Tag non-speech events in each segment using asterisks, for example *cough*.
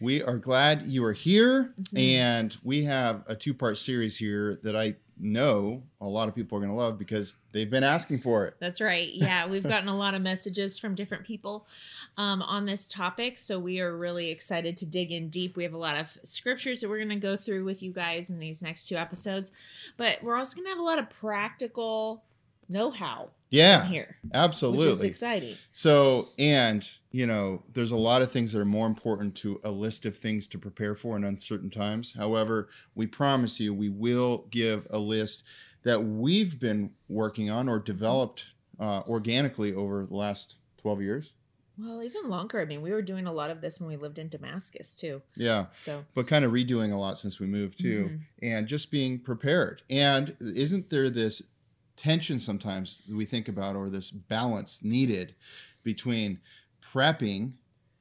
We are glad you are here, mm-hmm. and we have a two part series here that I know a lot of people are going to love because they've been asking for it. That's right. Yeah, we've gotten a lot of messages from different people um, on this topic. So we are really excited to dig in deep. We have a lot of scriptures that we're going to go through with you guys in these next two episodes, but we're also going to have a lot of practical know how yeah here absolutely which is exciting so and you know there's a lot of things that are more important to a list of things to prepare for in uncertain times. However we promise you we will give a list that we've been working on or developed uh, organically over the last 12 years. Well even longer. I mean we were doing a lot of this when we lived in damascus too. Yeah. So but kind of redoing a lot since we moved too mm-hmm. and just being prepared. And isn't there this tension sometimes we think about or this balance needed between prepping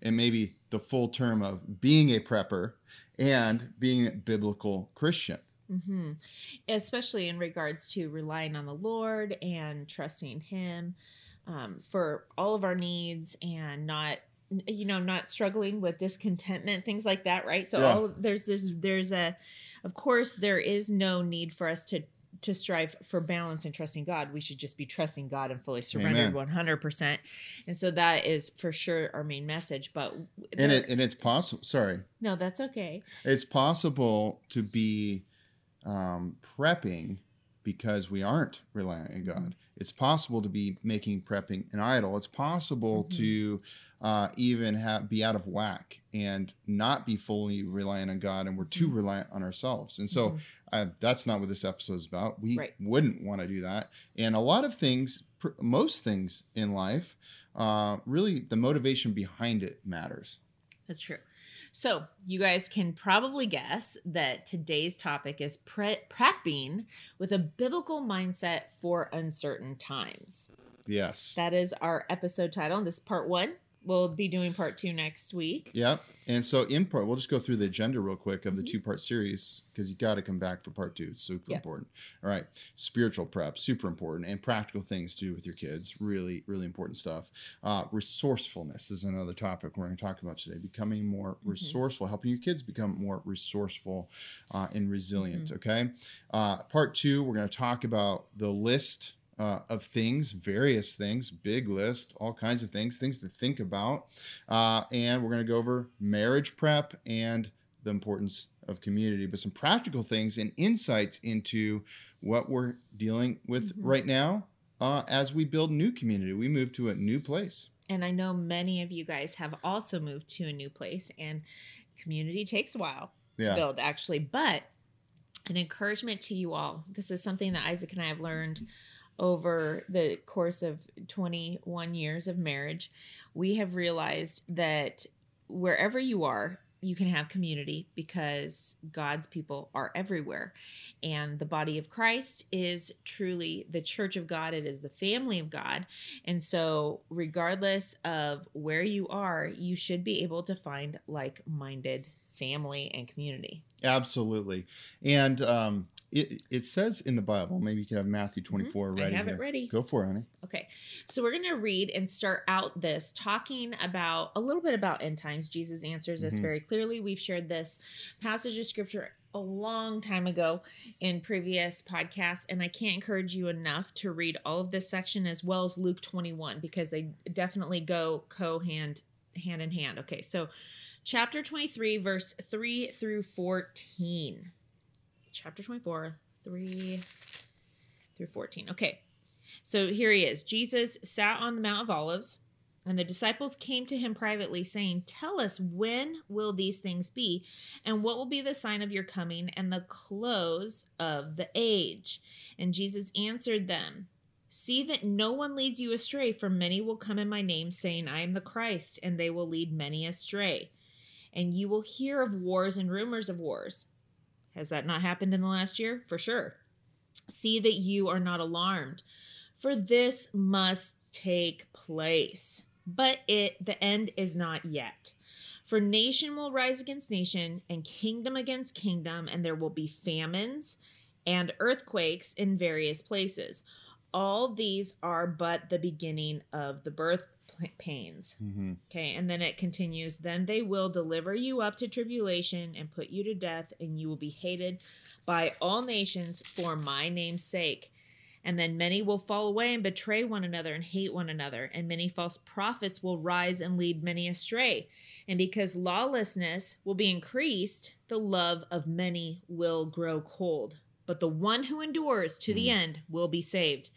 and maybe the full term of being a prepper and being a biblical Christian. Mm-hmm. Especially in regards to relying on the Lord and trusting Him um, for all of our needs and not you know not struggling with discontentment things like that right so yeah. all there's this there's a of course there is no need for us to to strive for balance and trusting God. We should just be trusting God and fully surrendered one hundred percent. And so that is for sure our main message. But and it and it's possible. Sorry. No, that's okay. It's possible to be um, prepping because we aren't relying on God. Mm-hmm. It's possible to be making prepping an idol. It's possible mm-hmm. to uh, even have be out of whack and not be fully reliant on God, and we're too mm-hmm. reliant on ourselves. And so mm-hmm. uh, that's not what this episode is about. We right. wouldn't want to do that. And a lot of things, pr- most things in life, uh, really the motivation behind it matters. That's true. So, you guys can probably guess that today's topic is pre- prepping with a biblical mindset for uncertain times. Yes. That is our episode title. And this is part one we'll be doing part two next week. Yep. And so in part, we'll just go through the agenda real quick of the mm-hmm. two part series because you got to come back for part two. It's super yep. important. All right. Spiritual prep, super important, and practical things to do with your kids. Really, really important stuff. Uh, resourcefulness is another topic we're going to talk about today. Becoming more mm-hmm. resourceful, helping your kids become more resourceful uh, and resilient. Mm-hmm. Okay. Uh, part two, we're going to talk about the list uh, of things, various things, big list, all kinds of things, things to think about. Uh, and we're going to go over marriage prep and the importance of community, but some practical things and insights into what we're dealing with mm-hmm. right now uh, as we build new community. We move to a new place. And I know many of you guys have also moved to a new place, and community takes a while yeah. to build, actually. But an encouragement to you all this is something that Isaac and I have learned over the course of 21 years of marriage, we have realized that wherever you are, you can have community because God's people are everywhere. And the body of Christ is truly the church of God, it is the family of God. And so, regardless of where you are, you should be able to find like minded family and community. Absolutely. And um, it, it says in the Bible, maybe you can have Matthew mm-hmm. 24 mm-hmm. ready. I have here. it ready. Go for it, honey. Okay. So we're going to read and start out this talking about a little bit about end times. Jesus answers mm-hmm. this very clearly. We've shared this passage of scripture a long time ago in previous podcasts and i can't encourage you enough to read all of this section as well as luke 21 because they definitely go co-hand hand in hand okay so chapter 23, verse 3 through 14. Chapter 24, 3 through 14. Okay. So here he is. Jesus sat on the Mount of Olives And the disciples came to him privately, saying, Tell us, when will these things be? And what will be the sign of your coming and the close of the age? And Jesus answered them, See that no one leads you astray, for many will come in my name, saying, I am the Christ, and they will lead many astray. And you will hear of wars and rumors of wars. Has that not happened in the last year? For sure. See that you are not alarmed, for this must take place but it the end is not yet. For nation will rise against nation and kingdom against kingdom, and there will be famines and earthquakes in various places. All these are but the beginning of the birth pains. Mm-hmm. Okay, and then it continues Then they will deliver you up to tribulation and put you to death, and you will be hated by all nations for my name's sake. And then many will fall away and betray one another and hate one another. And many false prophets will rise and lead many astray. And because lawlessness will be increased, the love of many will grow cold. But the one who endures to the mm. end will be saved.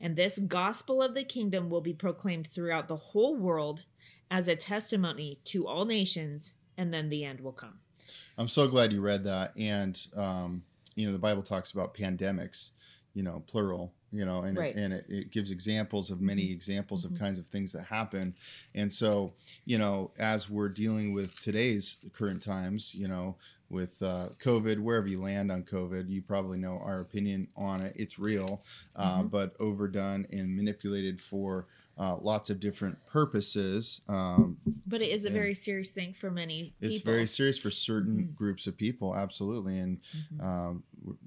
And this gospel of the kingdom will be proclaimed throughout the whole world as a testimony to all nations, and then the end will come. I'm so glad you read that. And, um, you know, the Bible talks about pandemics you know plural you know and, right. it, and it, it, gives examples of many mm-hmm. examples mm-hmm. of kinds of things that happen and so you know as we're dealing with today's current times you know with uh, covid wherever you land on covid you probably know our opinion on it it's real uh, mm-hmm. but overdone and manipulated for uh, lots of different purposes. Um, but it is a very serious thing for many. It's people. very serious for certain mm-hmm. groups of people, absolutely, and mm-hmm. um,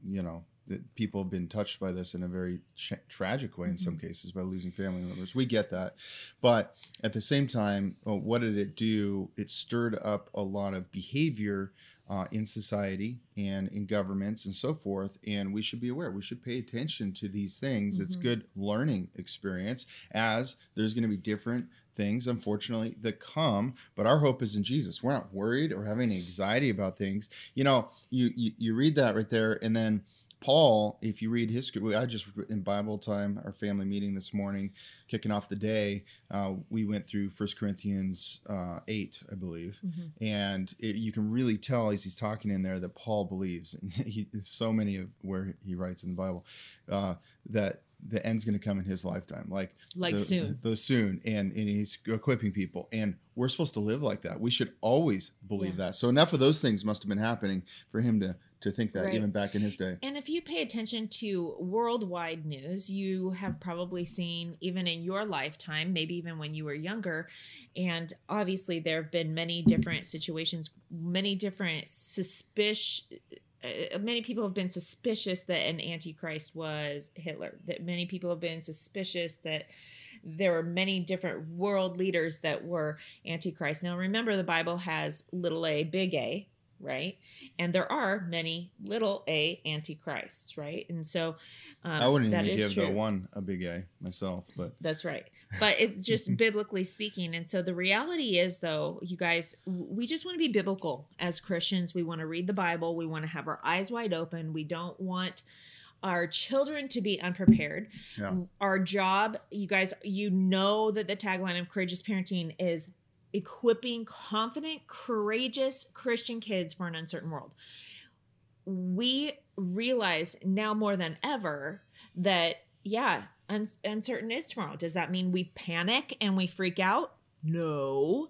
you know that people have been touched by this in a very tra- tragic way in some mm-hmm. cases by losing family members. We get that, but at the same time, well, what did it do? It stirred up a lot of behavior uh, in society and in governments and so forth. And we should be aware. We should pay attention to these things. Mm-hmm. It's good learning experience as there's going to be different things, unfortunately, that come. But our hope is in Jesus. We're not worried or having anxiety about things. You know, you you, you read that right there, and then Paul, if you read history, I just in Bible time, our family meeting this morning, kicking off the day, uh, we went through First Corinthians uh, eight, I believe, mm-hmm. and it, you can really tell as he's talking in there that Paul believes, and *laughs* he, so many of where he writes in the Bible, uh, that the end's going to come in his lifetime, like like the, soon, the, the, soon, and and he's equipping people, and we're supposed to live like that. We should always believe yeah. that. So enough of those things must have been happening for him to to think that right. even back in his day. And if you pay attention to worldwide news, you have probably seen even in your lifetime, maybe even when you were younger, and obviously there have been many different situations, many different suspicious uh, many people have been suspicious that an antichrist was Hitler. That many people have been suspicious that there were many different world leaders that were antichrist. Now remember the Bible has little a, big A, right? And there are many little a antichrists, right? And so um, I wouldn't even give true. the one a big A myself, but that's right. But it's just biblically speaking. And so the reality is, though, you guys, we just want to be biblical as Christians. We want to read the Bible. We want to have our eyes wide open. We don't want our children to be unprepared. Yeah. Our job, you guys, you know that the tagline of courageous parenting is equipping confident, courageous Christian kids for an uncertain world. We realize now more than ever that, yeah, un- uncertain is tomorrow. Does that mean we panic and we freak out? No.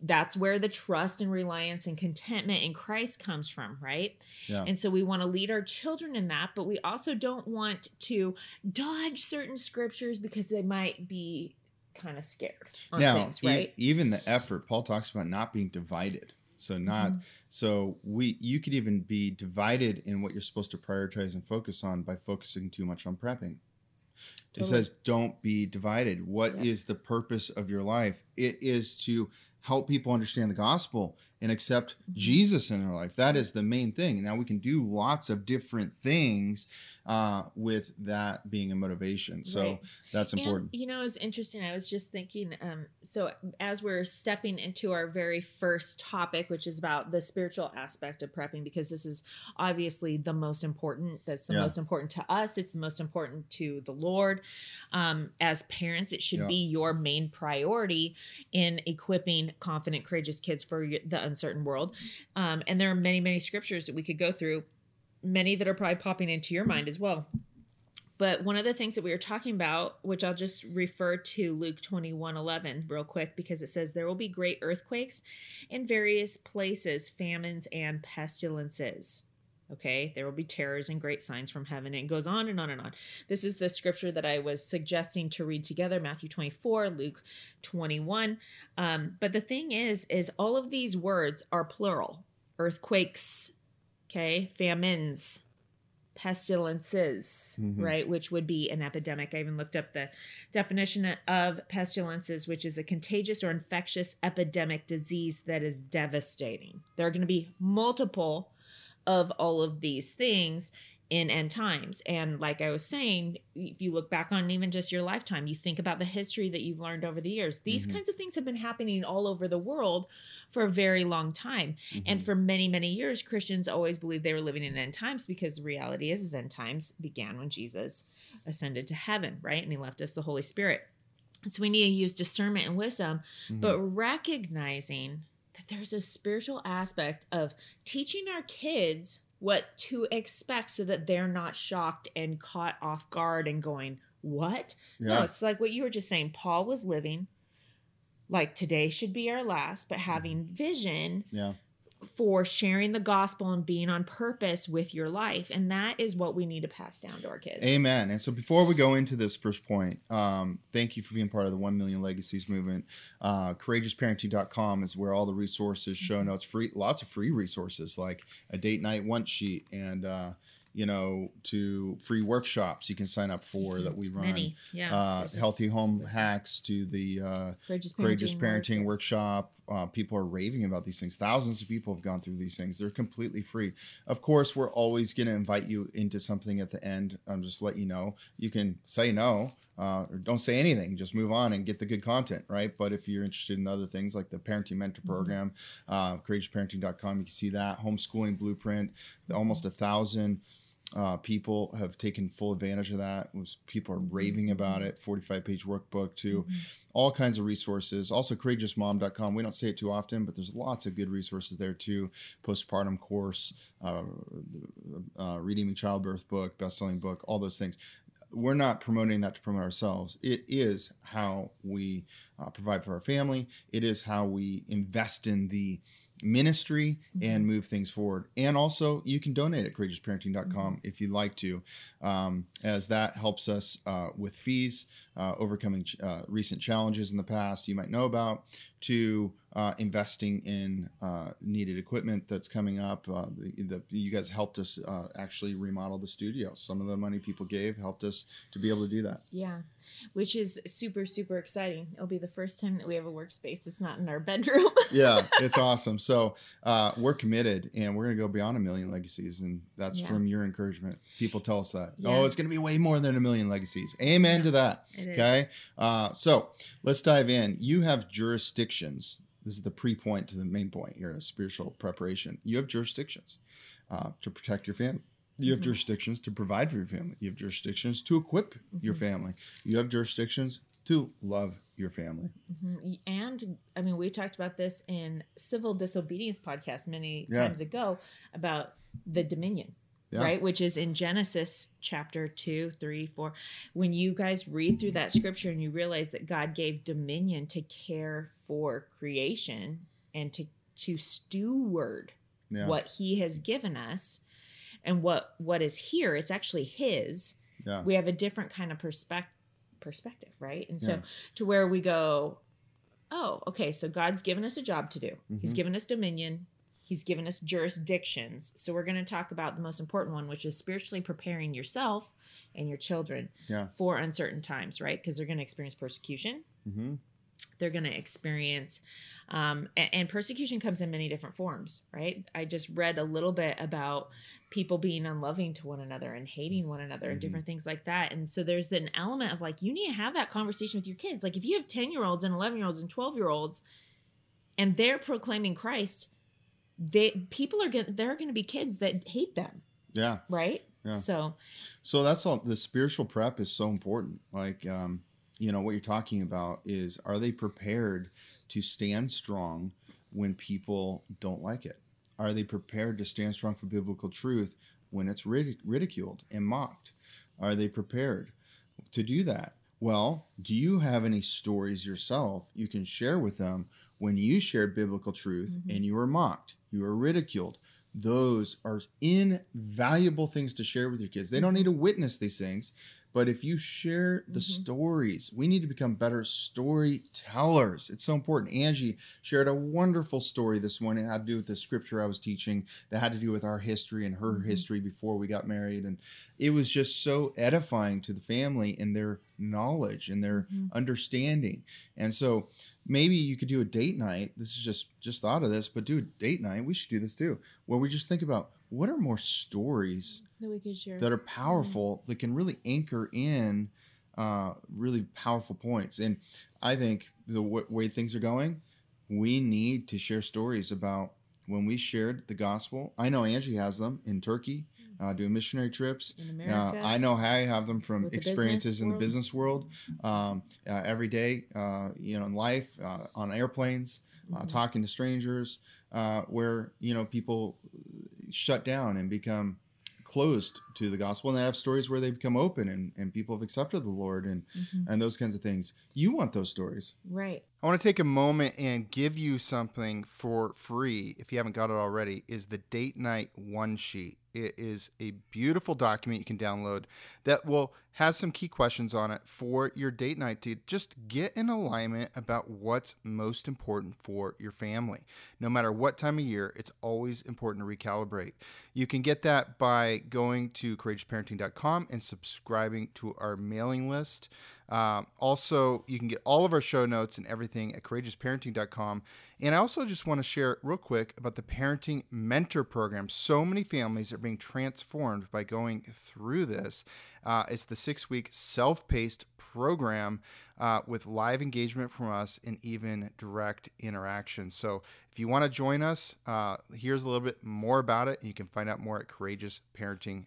That's where the trust and reliance and contentment in Christ comes from, right? Yeah. And so we want to lead our children in that, but we also don't want to dodge certain scriptures because they might be kind of scared now, things, right? E- even the effort, Paul talks about not being divided. So not mm-hmm. so we you could even be divided in what you're supposed to prioritize and focus on by focusing too much on prepping. It says don't be divided. What yeah. is the purpose of your life? It is to help people understand the gospel and accept mm-hmm. Jesus in their life. That is the main thing. Now we can do lots of different things uh, with that being a motivation. So right. that's important. And, you know, it's interesting. I was just thinking. Um, so as we're stepping into our very first topic, which is about the spiritual aspect of prepping, because this is obviously the most important. That's the yeah. most important to us. It's the most important to the Lord. Um, as parents, it should yeah. be your main priority in equipping confident, courageous kids for the uncertain world. Um, and there are many, many scriptures that we could go through, many that are probably popping into your mind as well. But one of the things that we were talking about, which I'll just refer to Luke 21 11 real quick, because it says, There will be great earthquakes in various places, famines and pestilences. Okay, there will be terrors and great signs from heaven. And it goes on and on and on. This is the scripture that I was suggesting to read together Matthew 24, Luke 21. Um, but the thing is, is all of these words are plural earthquakes, okay, famines, pestilences, mm-hmm. right, which would be an epidemic. I even looked up the definition of pestilences, which is a contagious or infectious epidemic disease that is devastating. There are going to be multiple of all of these things in end times. And like I was saying, if you look back on even just your lifetime, you think about the history that you've learned over the years. These mm-hmm. kinds of things have been happening all over the world for a very long time. Mm-hmm. And for many, many years, Christians always believed they were living in end times because the reality is, is end times began when Jesus ascended to heaven, right? And he left us the Holy Spirit. So we need to use discernment and wisdom, mm-hmm. but recognizing that there's a spiritual aspect of teaching our kids what to expect so that they're not shocked and caught off guard and going, What? Yeah. No, it's like what you were just saying. Paul was living like today should be our last, but having mm-hmm. vision yeah for sharing the gospel and being on purpose with your life. And that is what we need to pass down to our kids. Amen. And so before we go into this first point, um, thank you for being part of the 1 Million Legacies movement. Uh, courageousparenting.com is where all the resources, show mm-hmm. notes, free, lots of free resources like a date night one sheet and, uh, you know, to free workshops you can sign up for that we run. Many, yeah. Uh, healthy home hacks to the uh, courageous parenting, courageous parenting workshop. Uh, people are raving about these things. Thousands of people have gone through these things. They're completely free. Of course, we're always going to invite you into something at the end. I'm just let you know. You can say no uh, or don't say anything. Just move on and get the good content, right? But if you're interested in other things like the Parenting Mentor mm-hmm. Program, uh, courageousparenting.com, you can see that homeschooling blueprint. Almost a thousand uh, people have taken full advantage of that. Was people are raving about mm-hmm. it. 45 page workbook too, mm-hmm. all kinds of resources. Also courageousmom.com. We don't say it too often, but there's lots of good resources there too. Postpartum course, uh, uh, Redeeming childbirth book, best selling book, all those things. We're not promoting that to promote ourselves. It is how we uh, provide for our family. It is how we invest in the ministry mm-hmm. and move things forward. And also, you can donate at courageousparenting.com mm-hmm. if you'd like to, um, as that helps us uh, with fees, uh, overcoming ch- uh, recent challenges in the past you might know about, to uh, investing in uh, needed equipment that's coming up. Uh, the, the, you guys helped us uh, actually remodel the studio. Some of the money people gave helped us to be able to do that. Yeah, which is super, super exciting. It'll be the first time that we have a workspace. It's not in our bedroom. *laughs* yeah, it's awesome. So uh, we're committed and we're going to go beyond a million legacies. And that's yeah. from your encouragement. People tell us that. Yeah. Oh, it's going to be way more than a million legacies. Amen yeah, to that. Okay. Uh, so let's dive in. You have jurisdictions this is the pre-point to the main point here, spiritual preparation. You have jurisdictions uh, to protect your family. You have mm-hmm. jurisdictions to provide for your family. You have jurisdictions to equip mm-hmm. your family. You have jurisdictions to love your family. Mm-hmm. And I mean, we talked about this in civil disobedience podcast many yeah. times ago about the dominion yeah. right? Which is in Genesis chapter 2, 3, 4. When you guys read through that scripture and you realize that God gave dominion to care for creation and to to steward yeah. what he has given us and what what is here, it's actually his. Yeah. We have a different kind of perspective perspective, right? And so to where we go, oh, okay, so God's given us a job to do. Mm-hmm. He's given us dominion He's given us jurisdictions. So we're going to talk about the most important one, which is spiritually preparing yourself and your children yeah. for uncertain times, right? Because they're going to experience persecution. Mm-hmm. they're going to experience um, and, and, persecution comes in many different forms right i just read a little bit about people being unloving to one another and hating one another mm-hmm. and different things like that and so there's an element of like you need to have that conversation with your kids like if you have 10 year olds and 11 year olds and 12 year olds and they're proclaiming christ they people are going there are going to be kids that hate them. Yeah. Right? Yeah. So so that's all the spiritual prep is so important. Like um you know what you're talking about is are they prepared to stand strong when people don't like it? Are they prepared to stand strong for biblical truth when it's ridiculed and mocked? Are they prepared to do that? Well do you have any stories yourself you can share with them when you shared biblical truth mm-hmm. and you were mocked you were ridiculed those are invaluable things to share with your kids they don't mm-hmm. need to witness these things but if you share the mm-hmm. stories, we need to become better storytellers. It's so important. Angie shared a wonderful story this morning. It had to do with the scripture I was teaching that had to do with our history and her mm-hmm. history before we got married. And it was just so edifying to the family and their knowledge and their mm-hmm. understanding. And so maybe you could do a date night. This is just just thought of this, but do a date night. We should do this too, where we just think about what are more stories that we could share that are powerful mm-hmm. that can really anchor in uh, really powerful points. And I think the w- way things are going, we need to share stories about when we shared the gospel. I know Angie has them in Turkey, uh, doing missionary trips. In America. Uh, I know how I have them from experiences the in the business world um, uh, every day, uh, you know, in life, uh, on airplanes, uh, mm-hmm. talking to strangers, where, you know, people shut down and become closed to the gospel and they have stories where they become open and, and people have accepted the lord and mm-hmm. and those kinds of things you want those stories right i want to take a moment and give you something for free if you haven't got it already is the date night one sheet it is a beautiful document you can download that will has some key questions on it for your date night to just get in alignment about what's most important for your family. No matter what time of year, it's always important to recalibrate. You can get that by going to courageousparenting.com and subscribing to our mailing list. Um, also, you can get all of our show notes and everything at courageousparenting.com. And I also just want to share real quick about the Parenting Mentor Program. So many families are being transformed by going through this. Uh, it's the six week self paced program uh, with live engagement from us and even direct interaction. So if you want to join us, uh, here's a little bit more about it. You can find out more at courageousparenting.com.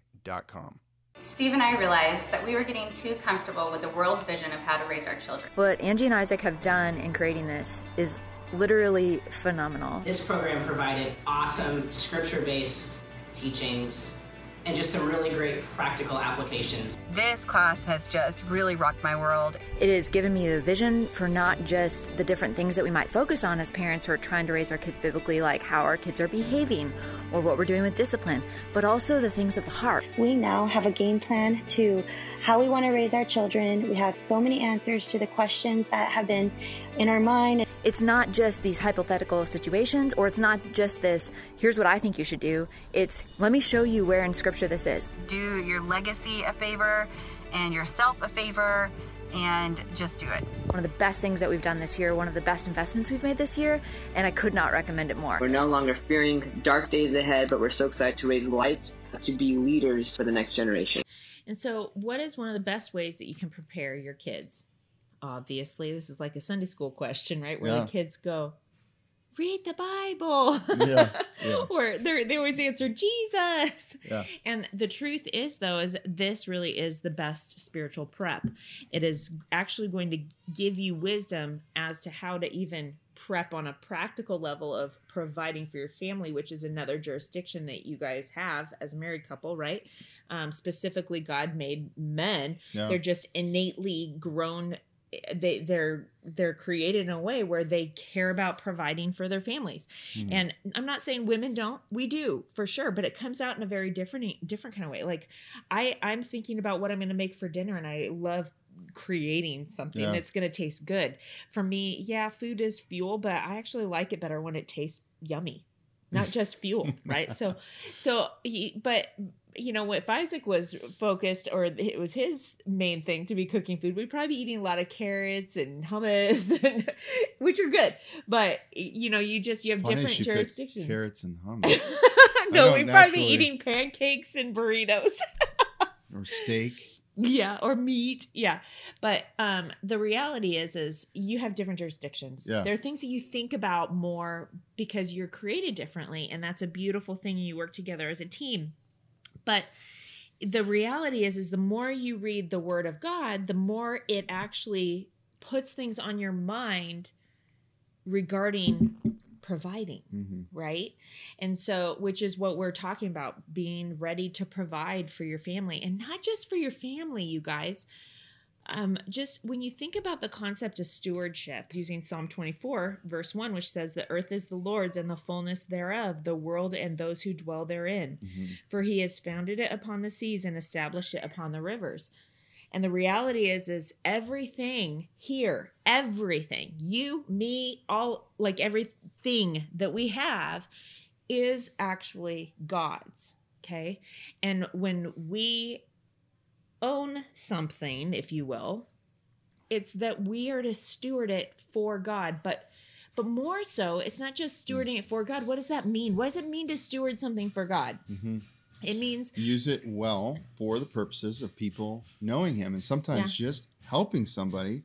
Steve and I realized that we were getting too comfortable with the world's vision of how to raise our children. What Angie and Isaac have done in creating this is literally phenomenal. This program provided awesome scripture based teachings and just some really great practical applications. This class has just really rocked my world. It has given me a vision for not just the different things that we might focus on as parents who are trying to raise our kids biblically, like how our kids are behaving or what we're doing with discipline, but also the things of the heart. We now have a game plan to how we want to raise our children. We have so many answers to the questions that have been in our mind. It's not just these hypothetical situations, or it's not just this, here's what I think you should do. It's, let me show you where in Scripture this is. Do your legacy a favor and yourself a favor and just do it. One of the best things that we've done this year, one of the best investments we've made this year, and I could not recommend it more. We're no longer fearing dark days ahead, but we're so excited to raise lights to be leaders for the next generation. And so, what is one of the best ways that you can prepare your kids? Obviously, this is like a Sunday school question, right? Where yeah. the kids go, read the Bible. Yeah, yeah. *laughs* or they always answer Jesus. Yeah. And the truth is, though, is this really is the best spiritual prep. It is actually going to give you wisdom as to how to even prep on a practical level of providing for your family, which is another jurisdiction that you guys have as a married couple, right? Um, specifically, God made men. Yeah. They're just innately grown they they're they're created in a way where they care about providing for their families mm. and i'm not saying women don't we do for sure but it comes out in a very different different kind of way like i i'm thinking about what i'm going to make for dinner and i love creating something yeah. that's going to taste good. For me, yeah, food is fuel, but I actually like it better when it tastes yummy not *laughs* just fuel right so so he, but you know, if Isaac was focused or it was his main thing to be cooking food, we'd probably be eating a lot of carrots and hummus, *laughs* and, which are good. But you know, you just you have different jurisdictions. Carrots and *laughs* hummus. no, we'd probably be eating pancakes and burritos. or steak yeah or meat yeah. But um the reality is is you have different jurisdictions. Yeah. there are things that you think about more because you're created differently and that's a beautiful thing you work together as a team. But the reality is is the more you read the word of god the more it actually puts things on your mind regarding providing, mm-hmm. right? And so, which is what we're talking about being ready to provide for your family and not just for your family, you guys. Um, just when you think about the concept of stewardship, using Psalm 24, verse 1, which says, The earth is the Lord's and the fullness thereof, the world and those who dwell therein. Mm-hmm. For he has founded it upon the seas and established it upon the rivers. And the reality is is everything here, everything, you, me, all like everything that we have is actually God's, okay? And when we own something, if you will, it's that we are to steward it for God, but but more so, it's not just stewarding it for God. What does that mean? What does it mean to steward something for God? Mm-hmm. It means use it well for the purposes of people knowing him and sometimes yeah. just helping somebody.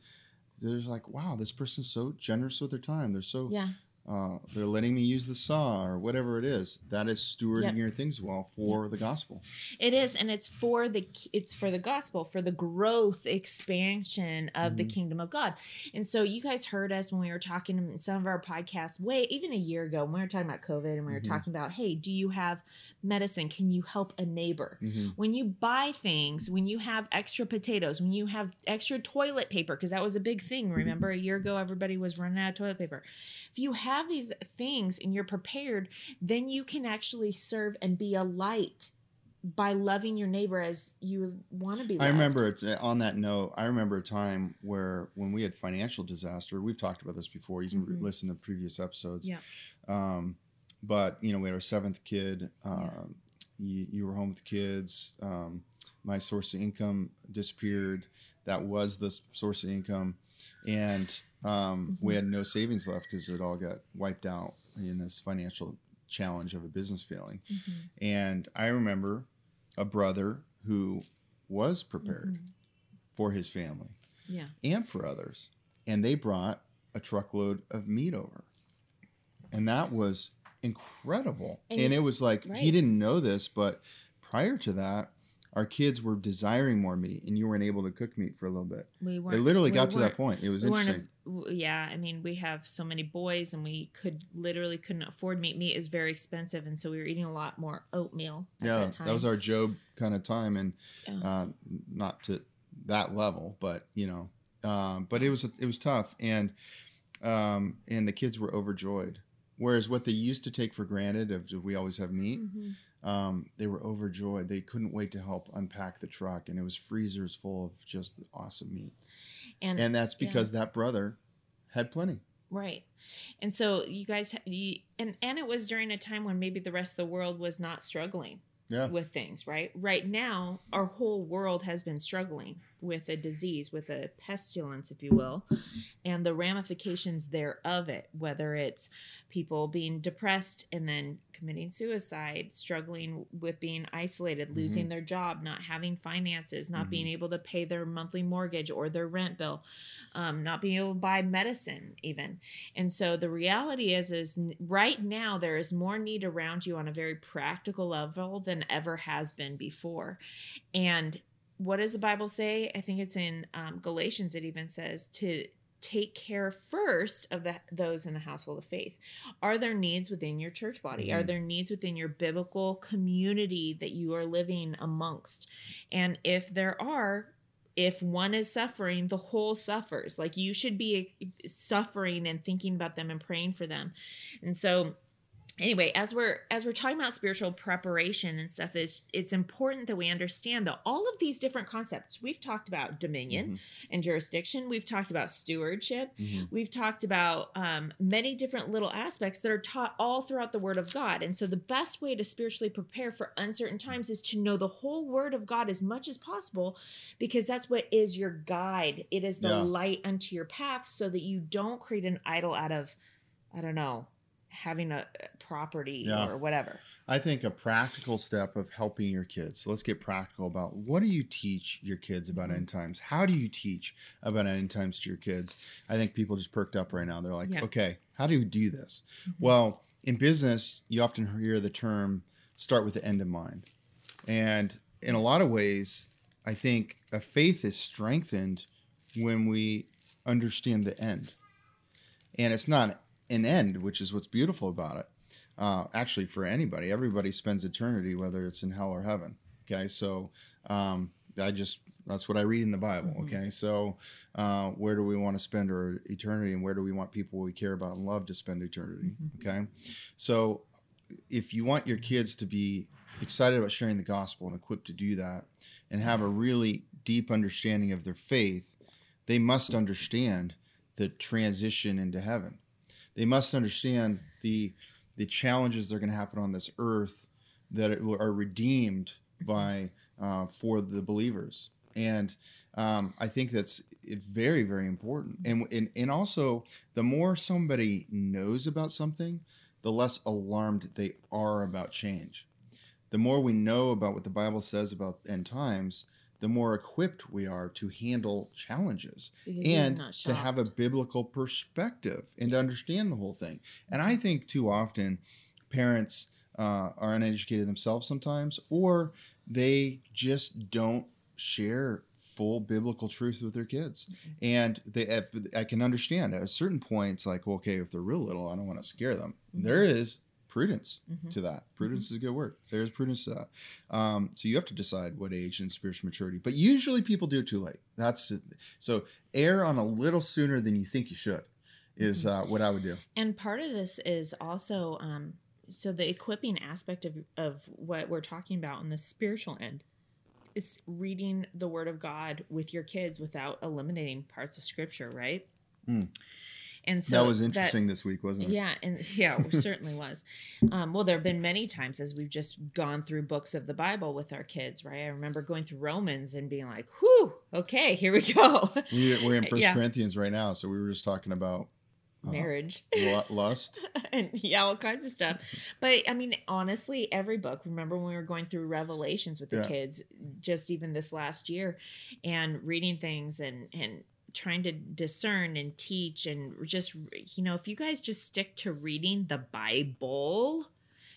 There's like, wow, this person's so generous with their time. They're so yeah uh, they're letting me use the saw or whatever it is that is stewarding yep. your things well for yep. the gospel it is and it's for the it's for the gospel for the growth expansion of mm-hmm. the kingdom of god and so you guys heard us when we were talking in some of our podcasts way even a year ago when we were talking about covid and we were mm-hmm. talking about hey do you have medicine can you help a neighbor mm-hmm. when you buy things when you have extra potatoes when you have extra toilet paper because that was a big thing remember a year ago everybody was running out of toilet paper if you have have these things and you're prepared, then you can actually serve and be a light by loving your neighbor as you want to be. Loved. I remember it, uh, on that note. I remember a time where when we had financial disaster. We've talked about this before. You can mm-hmm. listen to previous episodes. Yeah. Um, but you know, we had our seventh kid. Um, yeah. you, you, were home with the kids. Um, my source of income disappeared. That was the source of income, and um, mm-hmm. We had no savings left because it all got wiped out in this financial challenge of a business failing. Mm-hmm. And I remember a brother who was prepared mm-hmm. for his family yeah. and for others. And they brought a truckload of meat over. And that was incredible. And, and it was like, right. he didn't know this, but prior to that, our kids were desiring more meat and you weren't able to cook meat for a little bit. We weren't. It literally we got to that point. It was we interesting. A, yeah, I mean, we have so many boys and we could literally couldn't afford meat. Meat is very expensive, and so we were eating a lot more oatmeal. yeah, that, that, was our Job kind of time, and yeah. uh, not to that level, but you know, um, but it was it was tough, and um, and the kids were overjoyed. Whereas what they used to take for granted of we always have meat. Mm-hmm um, they were overjoyed. They couldn't wait to help unpack the truck, and it was freezers full of just awesome meat. And and that's because yeah. that brother had plenty. Right. And so you guys, you, and and it was during a time when maybe the rest of the world was not struggling yeah. with things. Right. Right now, our whole world has been struggling with a disease, with a pestilence, if you will, and the ramifications thereof it, whether it's people being depressed and then committing suicide, struggling with being isolated, mm-hmm. losing their job, not having finances, not mm-hmm. being able to pay their monthly mortgage or their rent bill, um, not being able to buy medicine even. And so the reality is, is right now there is more need around you on a very practical level than ever has been before. And what does the Bible say? I think it's in um, Galatians. It even says to take care first of the, those in the household of faith. Are there needs within your church body? Mm-hmm. Are there needs within your biblical community that you are living amongst? And if there are, if one is suffering, the whole suffers. Like you should be suffering and thinking about them and praying for them. And so anyway as we're as we're talking about spiritual preparation and stuff is it's important that we understand that all of these different concepts we've talked about dominion mm-hmm. and jurisdiction we've talked about stewardship mm-hmm. we've talked about um, many different little aspects that are taught all throughout the word of god and so the best way to spiritually prepare for uncertain times is to know the whole word of god as much as possible because that's what is your guide it is the yeah. light unto your path so that you don't create an idol out of i don't know having a property yeah. or whatever. I think a practical step of helping your kids. So let's get practical about what do you teach your kids about mm-hmm. end times? How do you teach about end times to your kids? I think people just perked up right now. They're like, yeah. okay, how do you do this? Mm-hmm. Well, in business, you often hear the term start with the end in mind. And in a lot of ways, I think a faith is strengthened when we understand the end. And it's not an end, which is what's beautiful about it. Uh, actually, for anybody, everybody spends eternity, whether it's in hell or heaven. Okay, so um, I just that's what I read in the Bible. Mm-hmm. Okay, so uh, where do we want to spend our eternity, and where do we want people we care about and love to spend eternity? Mm-hmm. Okay, so if you want your kids to be excited about sharing the gospel and equipped to do that, and have a really deep understanding of their faith, they must understand the transition into heaven they must understand the the challenges that are going to happen on this earth that are redeemed mm-hmm. by uh, for the believers. And um, I think that's very very important. And, and and also the more somebody knows about something the less alarmed they are about change. The more we know about what the Bible says about end times the more equipped we are to handle challenges and to have a biblical perspective and to understand the whole thing. And I think too often parents uh, are uneducated themselves sometimes, or they just don't share full biblical truth with their kids. Mm-hmm. And they, I can understand at a certain point, it's like, well, okay, if they're real little, I don't want to scare them. Mm-hmm. There is prudence mm-hmm. to that. Prudence mm-hmm. is a good word. There's prudence to that. Um, so you have to decide what age and spiritual maturity. But usually people do it too late. That's so err on a little sooner than you think you should is mm-hmm. uh, what I would do. And part of this is also um, so the equipping aspect of of what we're talking about on the spiritual end is reading the Word of God with your kids without eliminating parts of Scripture, right? Mm. And so that was interesting that, this week, wasn't it? Yeah, and *laughs* yeah, it certainly was. Um, well, there have been many times as we've just gone through books of the Bible with our kids, right? I remember going through Romans and being like, "Whew, okay, here we go." *laughs* We're in *laughs* First yeah. Corinthians right now, so we were just talking about uh, marriage, lust, and yeah, all kinds of stuff. But I mean, honestly, every book. Remember when we were going through Revelations with the yeah. kids, just even this last year, and reading things and and trying to discern and teach and just you know if you guys just stick to reading the bible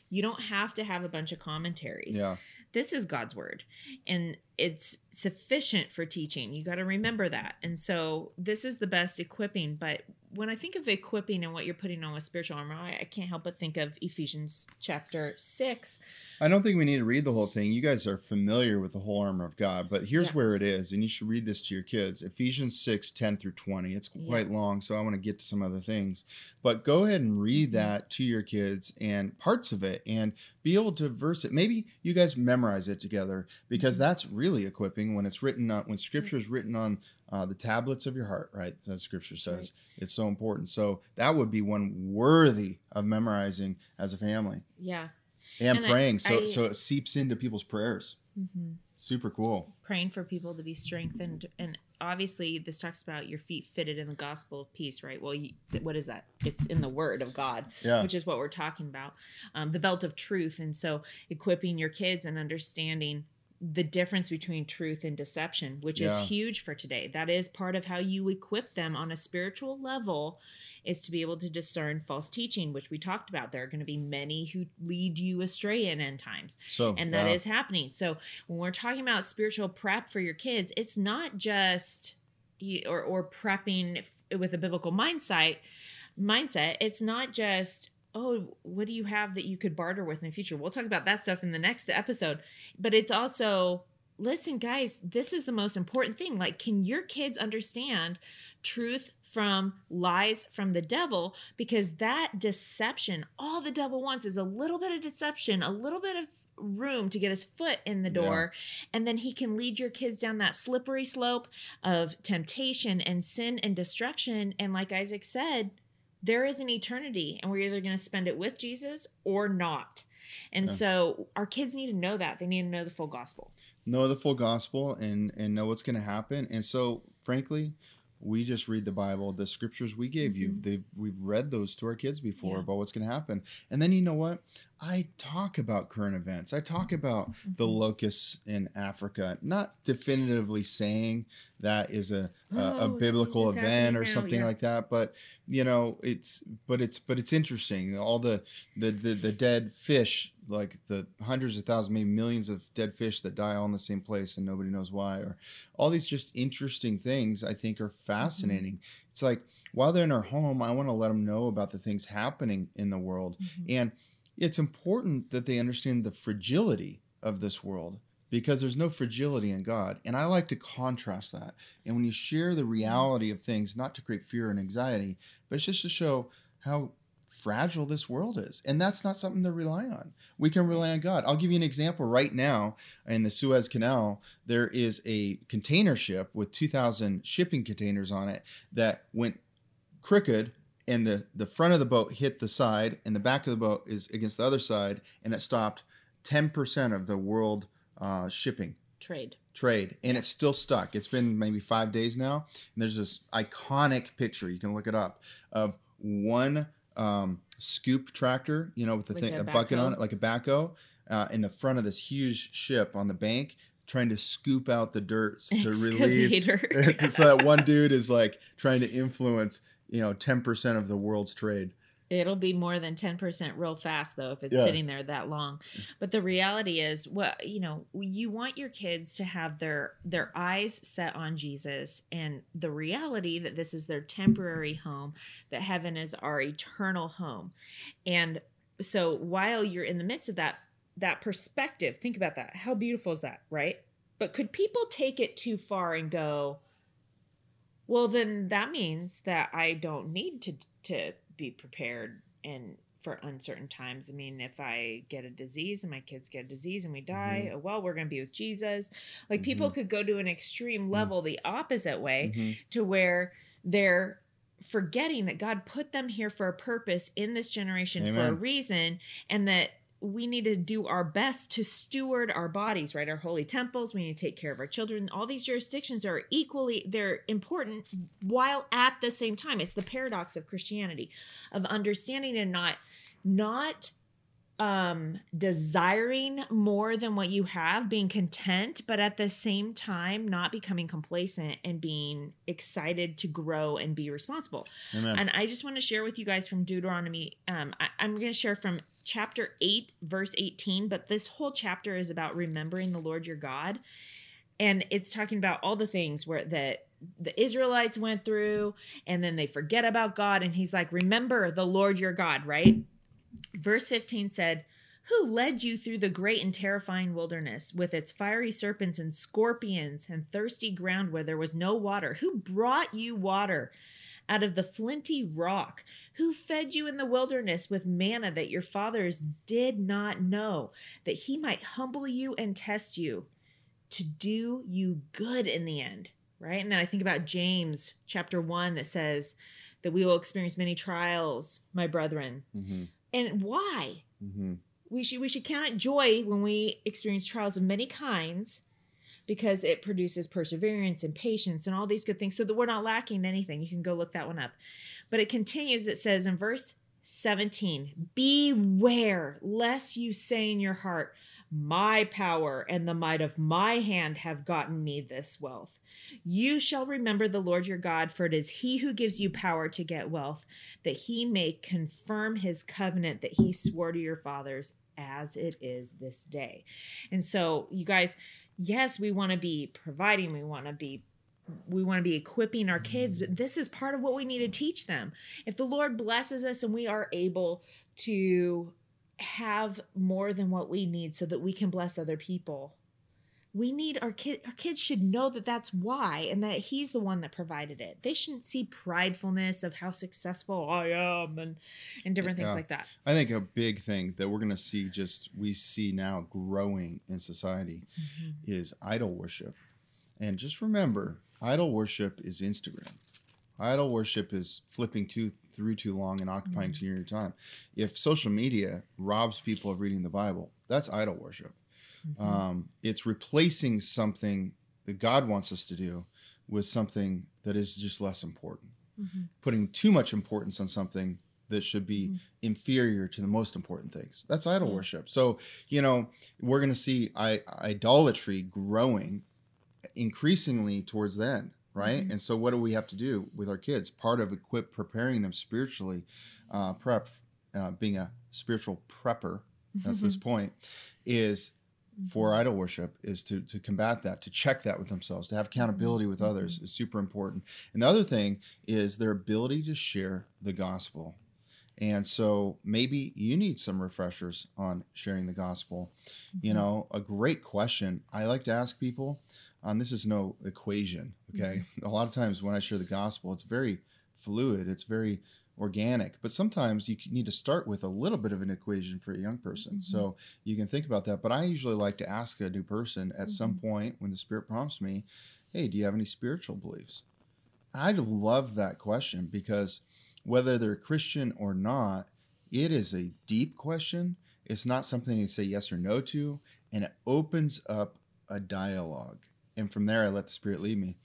you don't have to have a bunch of commentaries. Yeah. This is god's word and it's sufficient for teaching. You got to remember that. And so this is the best equipping but when I think of equipping and what you're putting on with spiritual armor, I, I, can't help but think of Ephesians chapter six. I don't think we need to read the whole thing. You guys are familiar with the whole armor of God, but here's yeah. where it is, and you should read this to your kids. Ephesians 6, 10 through 20. It's quite yeah. long, so I want to get to some other things. But go ahead and read mm-hmm. that to your kids and parts of it and be able to verse it. Maybe you guys memorize it together because mm-hmm. that's really equipping when it's written on when scripture is written on uh, the tablets of your heart, right? That scripture says right. it's so important. So that would be one worthy of memorizing as a family. Yeah. And, and praying. I, so I, so it seeps into people's prayers. Mm-hmm. Super cool. Praying for people to be strengthened. And obviously, this talks about your feet fitted in the gospel of peace, right? Well, you, what is that? It's in the word of God, yeah. which is what we're talking about. Um, the belt of truth. And so equipping your kids and understanding the difference between truth and deception, which yeah. is huge for today. That is part of how you equip them on a spiritual level is to be able to discern false teaching, which we talked about. There are going to be many who lead you astray in end times. So, and that yeah. is happening. So, when we're talking about spiritual prep for your kids, it's not just or or prepping with a biblical mindset mindset. It's not just oh, what do you have that you could barter with in the future? We'll talk about that stuff in the next episode. But it's also listen, guys, this is the most important thing. Like, can your kids understand truth from lies from the devil? Because that deception, all the devil wants is a little bit of deception, a little bit of room to get his foot in the door yeah. and then he can lead your kids down that slippery slope of temptation and sin and destruction and like Isaac said there is an eternity and we're either going to spend it with Jesus or not. And yeah. so our kids need to know that. They need to know the full gospel. Know the full gospel and and know what's going to happen. And so frankly we just read the bible the scriptures we gave mm-hmm. you they we've read those to our kids before yeah. about what's going to happen. And then you know what i talk about current events i talk about mm-hmm. the locusts in africa not definitively saying that is a a, oh, a biblical event or something yeah. like that but you know it's but it's but it's interesting all the the the, the dead fish like the hundreds of thousands, maybe millions of dead fish that die all in the same place and nobody knows why, or all these just interesting things I think are fascinating. Mm-hmm. It's like while they're in our home, I want to let them know about the things happening in the world. Mm-hmm. And it's important that they understand the fragility of this world because there's no fragility in God. And I like to contrast that. And when you share the reality of things, not to create fear and anxiety, but it's just to show how fragile this world is. And that's not something to rely on. We can rely on God. I'll give you an example right now in the Suez Canal. There is a container ship with 2,000 shipping containers on it that went crooked and the, the front of the boat hit the side and the back of the boat is against the other side and it stopped 10% of the world uh, shipping trade. trade. And it's still stuck. It's been maybe five days now. And there's this iconic picture you can look it up of one um, scoop tractor, you know, with the thing, a, a bucket on it, like a backhoe, uh, in the front of this huge ship on the bank, trying to scoop out the dirt to *laughs* relieve. *laughs* so that one dude is like trying to influence, you know, ten percent of the world's trade. It'll be more than 10% real fast though if it's yeah. sitting there that long. Mm. But the reality is what you know, you want your kids to have their their eyes set on Jesus and the reality that this is their temporary home, that heaven is our eternal home. And so while you're in the midst of that that perspective, think about that. How beautiful is that, right? But could people take it too far and go, well then that means that I don't need to to be prepared and for uncertain times. I mean, if I get a disease and my kids get a disease and we die, mm-hmm. oh, well, we're going to be with Jesus. Like mm-hmm. people could go to an extreme mm-hmm. level the opposite way mm-hmm. to where they're forgetting that God put them here for a purpose in this generation Amen. for a reason and that we need to do our best to steward our bodies right? Our holy temples we need to take care of our children. All these jurisdictions are equally they're important while at the same time. It's the paradox of christianity of understanding and not not um desiring more than what you have being content but at the same time not becoming complacent and being excited to grow and be responsible. Amen. and i just want to share with you guys from deuteronomy um I, i'm going to share from chapter 8 verse 18 but this whole chapter is about remembering the lord your god and it's talking about all the things where that the Israelites went through and then they forget about God and he's like remember the Lord your God right Verse 15 said, Who led you through the great and terrifying wilderness with its fiery serpents and scorpions and thirsty ground where there was no water? Who brought you water? Out of the flinty rock, who fed you in the wilderness with manna that your fathers did not know, that he might humble you and test you to do you good in the end. Right. And then I think about James chapter one that says that we will experience many trials, my brethren. Mm-hmm and why mm-hmm. we should we should count it joy when we experience trials of many kinds because it produces perseverance and patience and all these good things so that we're not lacking anything you can go look that one up but it continues it says in verse 17 beware lest you say in your heart my power and the might of my hand have gotten me this wealth. You shall remember the Lord your God, for it is he who gives you power to get wealth, that he may confirm his covenant that he swore to your fathers as it is this day. And so, you guys, yes, we want to be providing, we want to be we want to be equipping our kids, mm. but this is part of what we need to teach them. If the Lord blesses us and we are able to have more than what we need so that we can bless other people we need our kid our kids should know that that's why and that he's the one that provided it they shouldn't see pridefulness of how successful i am and and different things yeah. like that i think a big thing that we're going to see just we see now growing in society mm-hmm. is idol worship and just remember idol worship is instagram idol worship is flipping too through too long and occupying mm-hmm. too your time if social media robs people of reading the bible that's idol worship Mm-hmm. Um, it's replacing something that God wants us to do with something that is just less important. Mm-hmm. Putting too much importance on something that should be mm-hmm. inferior to the most important things. That's idol worship. So, you know, we're going to see I- idolatry growing increasingly towards then, right? Mm-hmm. And so, what do we have to do with our kids? Part of equip preparing them spiritually, uh, prep, uh, being a spiritual prepper. That's this mm-hmm. point is for mm-hmm. idol worship is to to combat that, to check that with themselves, to have accountability with mm-hmm. others is super important. And the other thing is their ability to share the gospel. And so maybe you need some refreshers on sharing the gospel. Mm-hmm. You know, a great question I like to ask people, um, this is no equation, okay? Mm-hmm. *laughs* A lot of times when I share the gospel, it's very fluid, it's very organic. But sometimes you need to start with a little bit of an equation for a young person. Mm-hmm. So you can think about that. But I usually like to ask a new person at mm-hmm. some point when the Spirit prompts me, hey, do you have any spiritual beliefs? I love that question because whether they're Christian or not, it is a deep question. It's not something you say yes or no to, and it opens up a dialogue. And from there, I let the Spirit lead me.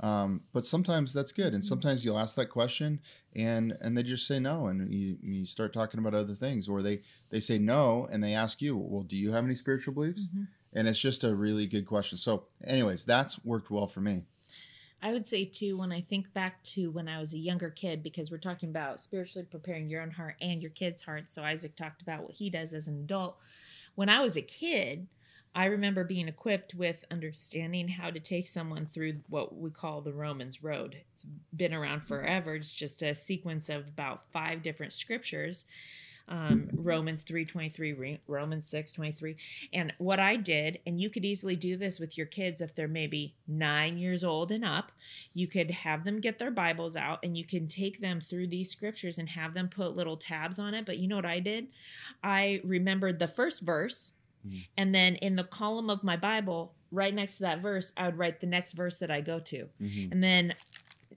Um, but sometimes that's good, and mm-hmm. sometimes you'll ask that question, and and they just say no, and you, you start talking about other things, or they they say no, and they ask you, well, do you have any spiritual beliefs? Mm-hmm. And it's just a really good question. So, anyways, that's worked well for me. I would say too, when I think back to when I was a younger kid, because we're talking about spiritually preparing your own heart and your kid's heart. So Isaac talked about what he does as an adult. When I was a kid, I remember being equipped with understanding how to take someone through what we call the Romans Road. It's been around forever. It's just a sequence of about five different scriptures. Um, Romans 3:23, Romans 6:23. And what I did, and you could easily do this with your kids if they're maybe 9 years old and up, you could have them get their Bibles out and you can take them through these scriptures and have them put little tabs on it, but you know what I did? I remembered the first verse Mm. And then in the column of my Bible, right next to that verse, I would write the next verse that I go to. Mm-hmm. And then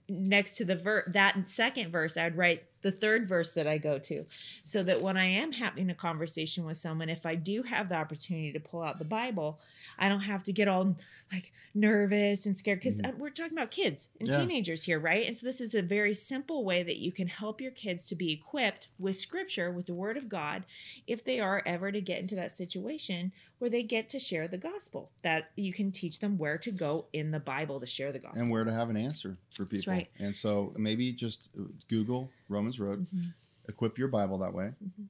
next to the ver that second verse, I would write the third verse that I go to. So that when I am having a conversation with someone, if I do have the opportunity to pull out the Bible, I don't have to get all like nervous and scared because mm-hmm. we're talking about kids and yeah. teenagers here, right? And so this is a very simple way that you can help your kids to be equipped with scripture, with the word of God, if they are ever to get into that situation where they get to share the gospel, that you can teach them where to go in the Bible to share the gospel. And where to have an answer for people. Right. And so maybe just uh, Google Romans Road, mm-hmm. equip your Bible that way. Mm-hmm.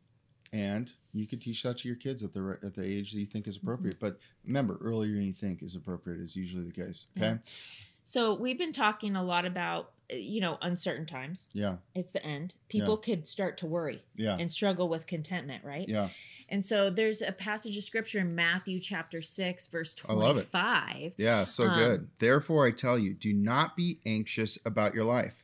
And you could teach that to your kids at the at the age that you think is mm-hmm. appropriate. Mm-hmm. But remember, earlier than you think is appropriate is usually the case. Okay. Yeah. So we've been talking a lot about uh, you know uncertain times. Yeah. It's the end. People yeah. could start to worry. Yeah. And struggle with contentment, right? Yeah. And so there's a passage of scripture in Matthew chapter 6 verse 25. I love it. Yeah, so um, good. Therefore I tell you, do not be anxious about your life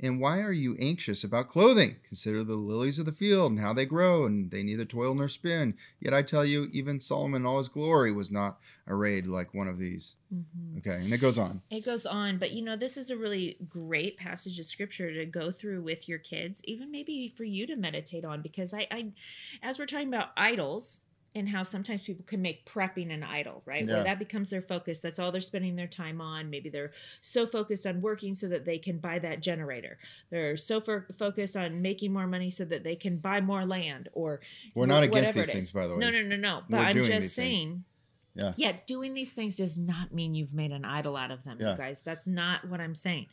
and why are you anxious about clothing? Consider the lilies of the field and how they grow, and they neither toil nor spin. Yet I tell you, even Solomon in all his glory was not arrayed like one of these. Mm-hmm. Okay, and it goes on. It goes on, but you know, this is a really great passage of scripture to go through with your kids, even maybe for you to meditate on, because I, I as we're talking about idols, and how sometimes people can make prepping an idol, right? Yeah. Where that becomes their focus. That's all they're spending their time on. Maybe they're so focused on working so that they can buy that generator. They're so focused on making more money so that they can buy more land or We're not against these things by the way. No, no, no, no. But We're I'm just saying. Yeah. Yeah, doing these things does not mean you've made an idol out of them, yeah. you guys. That's not what I'm saying.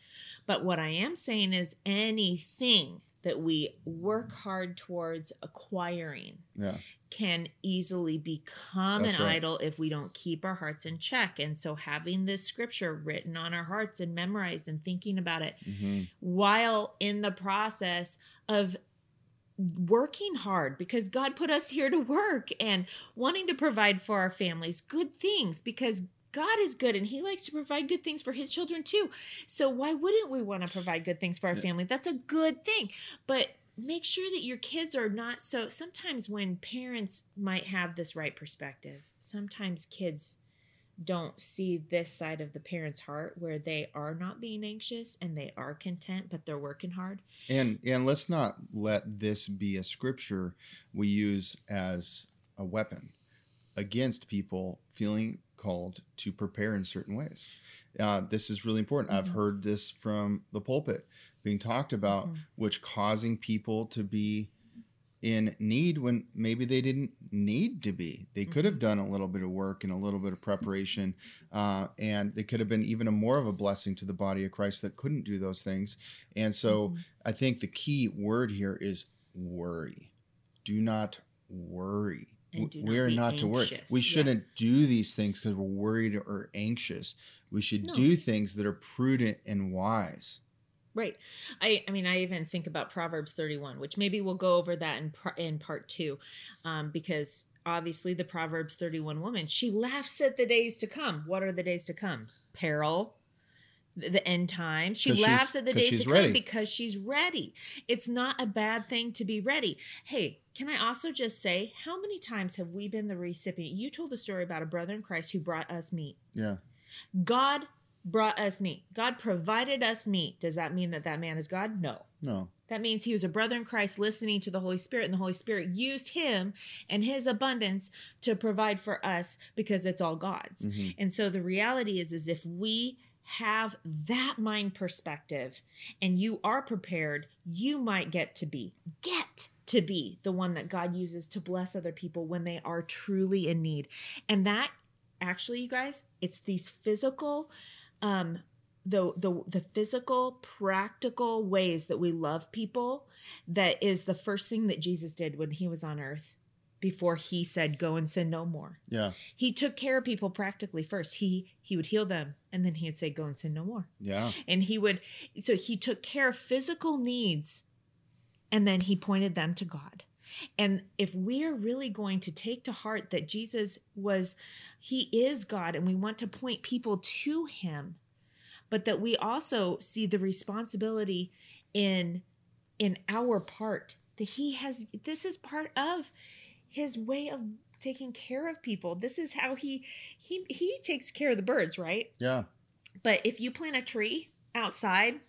But what I am saying is anything that we work hard towards acquiring yeah. can easily become That's an right. idol if we don't keep our hearts in check. And so having this scripture written on our hearts and memorized and thinking about it mm-hmm. while in the process of working hard because God put us here to work and wanting to provide for our families good things because God is good and he likes to provide good things for his children too. So why wouldn't we want to provide good things for our family? That's a good thing. But make sure that your kids are not so sometimes when parents might have this right perspective, sometimes kids don't see this side of the parent's heart where they are not being anxious and they are content but they're working hard and and let's not let this be a scripture we use as a weapon against people feeling called to prepare in certain ways uh, this is really important mm-hmm. i've heard this from the pulpit being talked about mm-hmm. which causing people to be in need when maybe they didn't need to be. They could have mm-hmm. done a little bit of work and a little bit of preparation, uh, and they could have been even a more of a blessing to the body of Christ that couldn't do those things. And so mm-hmm. I think the key word here is worry. Do not worry. We're not, not to worry. We shouldn't yeah. do these things because we're worried or anxious. We should no. do things that are prudent and wise. Right. I I mean I even think about Proverbs 31, which maybe we'll go over that in in part 2 um, because obviously the Proverbs 31 woman, she laughs at the days to come. What are the days to come? Peril, the end times. She laughs at the days to ready. come because she's ready. It's not a bad thing to be ready. Hey, can I also just say, how many times have we been the recipient? You told a story about a brother in Christ who brought us meat. Yeah. God brought us meat. God provided us meat. Does that mean that that man is God? No. No. That means he was a brother in Christ listening to the Holy Spirit, and the Holy Spirit used him and his abundance to provide for us because it's all God's. Mm-hmm. And so the reality is, is if we have that mind perspective and you are prepared, you might get to be, get to be the one that God uses to bless other people when they are truly in need. And that actually, you guys, it's these physical um, the the the physical practical ways that we love people that is the first thing that Jesus did when he was on earth before he said go and sin no more. Yeah. He took care of people practically first. He he would heal them and then he would say go and sin no more. Yeah. And he would so he took care of physical needs and then he pointed them to God. And if we are really going to take to heart that Jesus was, he is God, and we want to point people to him, but that we also see the responsibility in in our part that he has this is part of his way of taking care of people. This is how he he he takes care of the birds right? Yeah. But if you plant a tree outside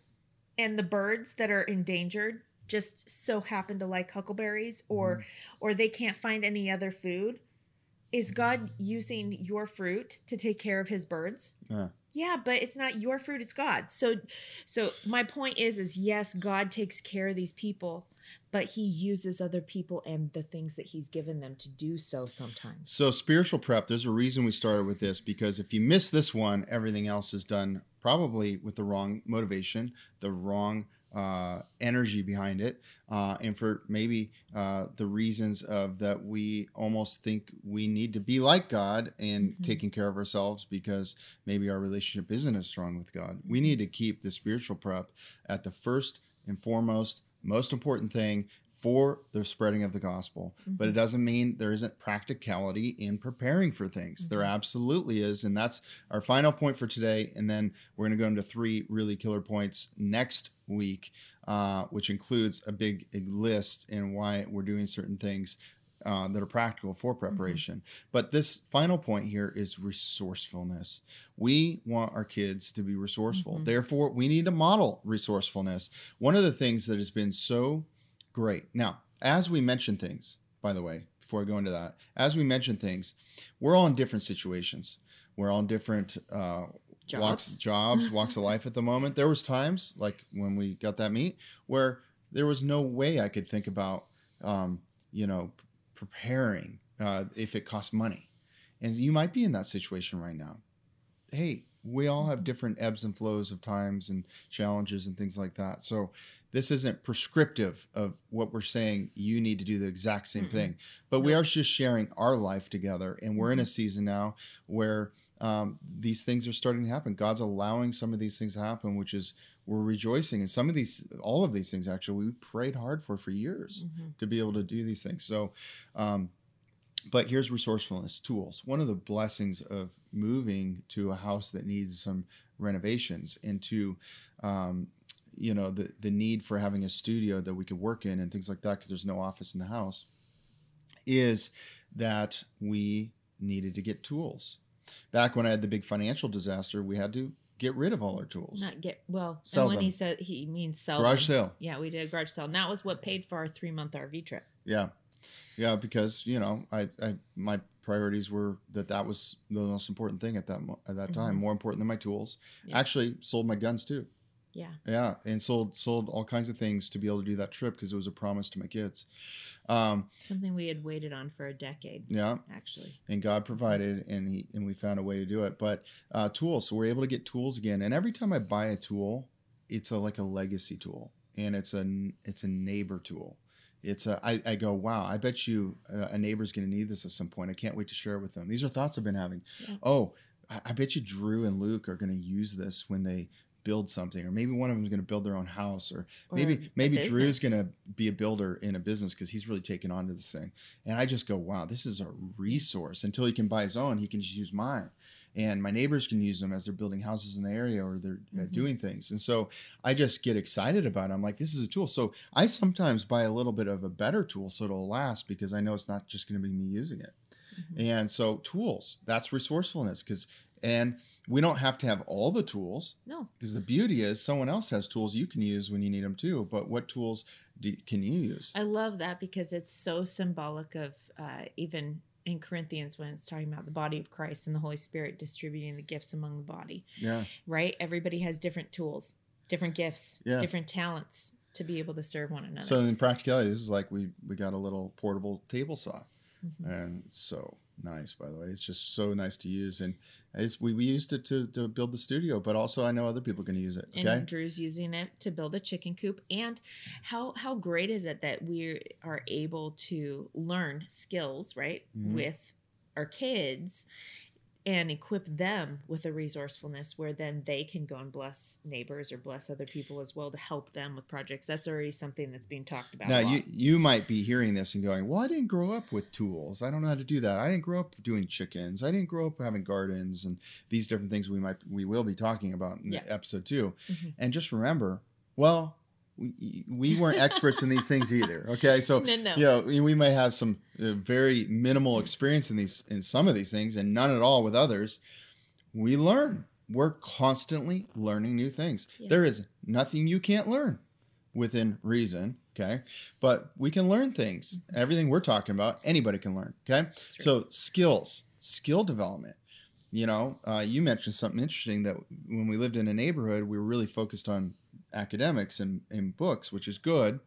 and the birds that are endangered just so happen to like huckleberries or mm. or they can't find any other food is god using your fruit to take care of his birds? Yeah. Yeah but it's not your fruit it's god so so my point is is yes god takes care of these people but he uses other people and the things that he's given them to do so sometimes so spiritual prep there's a reason we started with this because if you miss this one everything else is done probably with the wrong motivation the wrong uh, energy behind it, uh, and for maybe uh, the reasons of that we almost think we need to be like God and mm-hmm. taking care of ourselves because maybe our relationship isn't as strong with God. We need to keep the spiritual prep at the first and foremost, most important thing for the spreading of the gospel. Mm-hmm. But it doesn't mean there isn't practicality in preparing for things. Mm-hmm. There absolutely is. And that's our final point for today. And then we're going to go into three really killer points next week, uh, which includes a big list and why we're doing certain things. Uh, that are practical for mm-hmm. preparation. Mm-hmm. But this final point here is resourcefulness. We want our kids to be resourceful. Mm-hmm. Therefore, we need to model resourcefulness. One of the things that has been so Great. Now, as we mention things, by the way, before I go into that, as we mention things, we're all in different situations. We're all in different uh, jobs. walks, jobs, *laughs* walks of life at the moment. There was times like when we got that meat where there was no way I could think about, um, you know, preparing uh, if it costs money. And you might be in that situation right now. Hey, we all have different ebbs and flows of times and challenges and things like that. So this isn't prescriptive of what we're saying you need to do the exact same mm thing but no. we are just sharing our life together and we're mm-hmm. in a mm-hmm. season now where um, these things are starting to happen. God's allowing some of these things to happen which is we're rejoicing and some of these all of these things actually we prayed hard for for years mm-hmm. to be able to do these things. So um, but here's resourcefulness tools. One of the blessings of moving to a house that needs some renovations into um, you know the the need for having a studio that we could work in and things like that because there's no office in the house is that we needed to get tools back when i had the big financial disaster we had to get rid of all our tools not get well sell and when them. he said he means sell garage them. sale yeah we did a garage sale and that was what paid for our three month rv trip yeah yeah because you know i i my priorities were that that was the most important thing at that at that time mm-hmm. more important than my tools yeah. actually sold my guns too yeah. Yeah, and sold sold all kinds of things to be able to do that trip because it was a promise to my kids. Um, Something we had waited on for a decade. Yeah, actually. And God provided, and he and we found a way to do it. But uh, tools, so we're able to get tools again. And every time I buy a tool, it's a like a legacy tool, and it's a it's a neighbor tool. It's a I, I go wow I bet you uh, a neighbor's going to need this at some point. I can't wait to share it with them. These are thoughts I've been having. Yeah. Oh, I bet you Drew and Luke are going to use this when they build something or maybe one of them is going to build their own house or, or maybe maybe drew's going to be a builder in a business because he's really taken on to this thing. And i just go wow this is a resource. Until he can buy his own he can just use mine. And my neighbors can use them as they're building houses in the area or they're uh, mm-hmm. doing things. And so i just get excited about it. I'm like this is a tool. So i sometimes buy a little bit of a better tool so it'll last because i know it's not just going to be me using it. Mm-hmm. and so tools that's resourcefulness because and we don't have to have all the tools. No. Because the beauty is someone else has tools you can use when you need them too. But what tools do, can you use? I love that because it's so symbolic of uh, even in Corinthians when it's talking about the body of Christ and the Holy Spirit distributing the gifts among the body. Yeah. Right? Everybody has different tools, different gifts, yeah. different talents to be able to serve one another. So in practicality, this is like we we got a little portable table saw. Mm-hmm. And so nice by the way it's just so nice to use and it's we, we used it to, to build the studio but also i know other people can use it okay and drew's using it to build a chicken coop and how how great is it that we are able to learn skills right mm-hmm. with our kids and equip them with a resourcefulness where then they can go and bless neighbors or bless other people as well to help them with projects. That's already something that's being talked about. Now you you might be hearing this and going, "Well, I didn't grow up with tools. I don't know how to do that. I didn't grow up doing chickens. I didn't grow up having gardens and these different things we might we will be talking about in yeah. episode 2." Mm-hmm. And just remember, well, we, we weren't experts in these things either. *laughs* Okay, so no, no. you know we may have some uh, very minimal experience in these in some of these things, and none at all with others. We learn. We're constantly learning new things. Yeah. There is nothing you can't learn within reason. Okay, but we can learn things. Mm-hmm. Everything we're talking about, anybody can learn. Okay, so skills, skill development you know, uh, you mentioned something interesting that when we lived in a neighborhood, we were really focused on academics and, and books, which is good.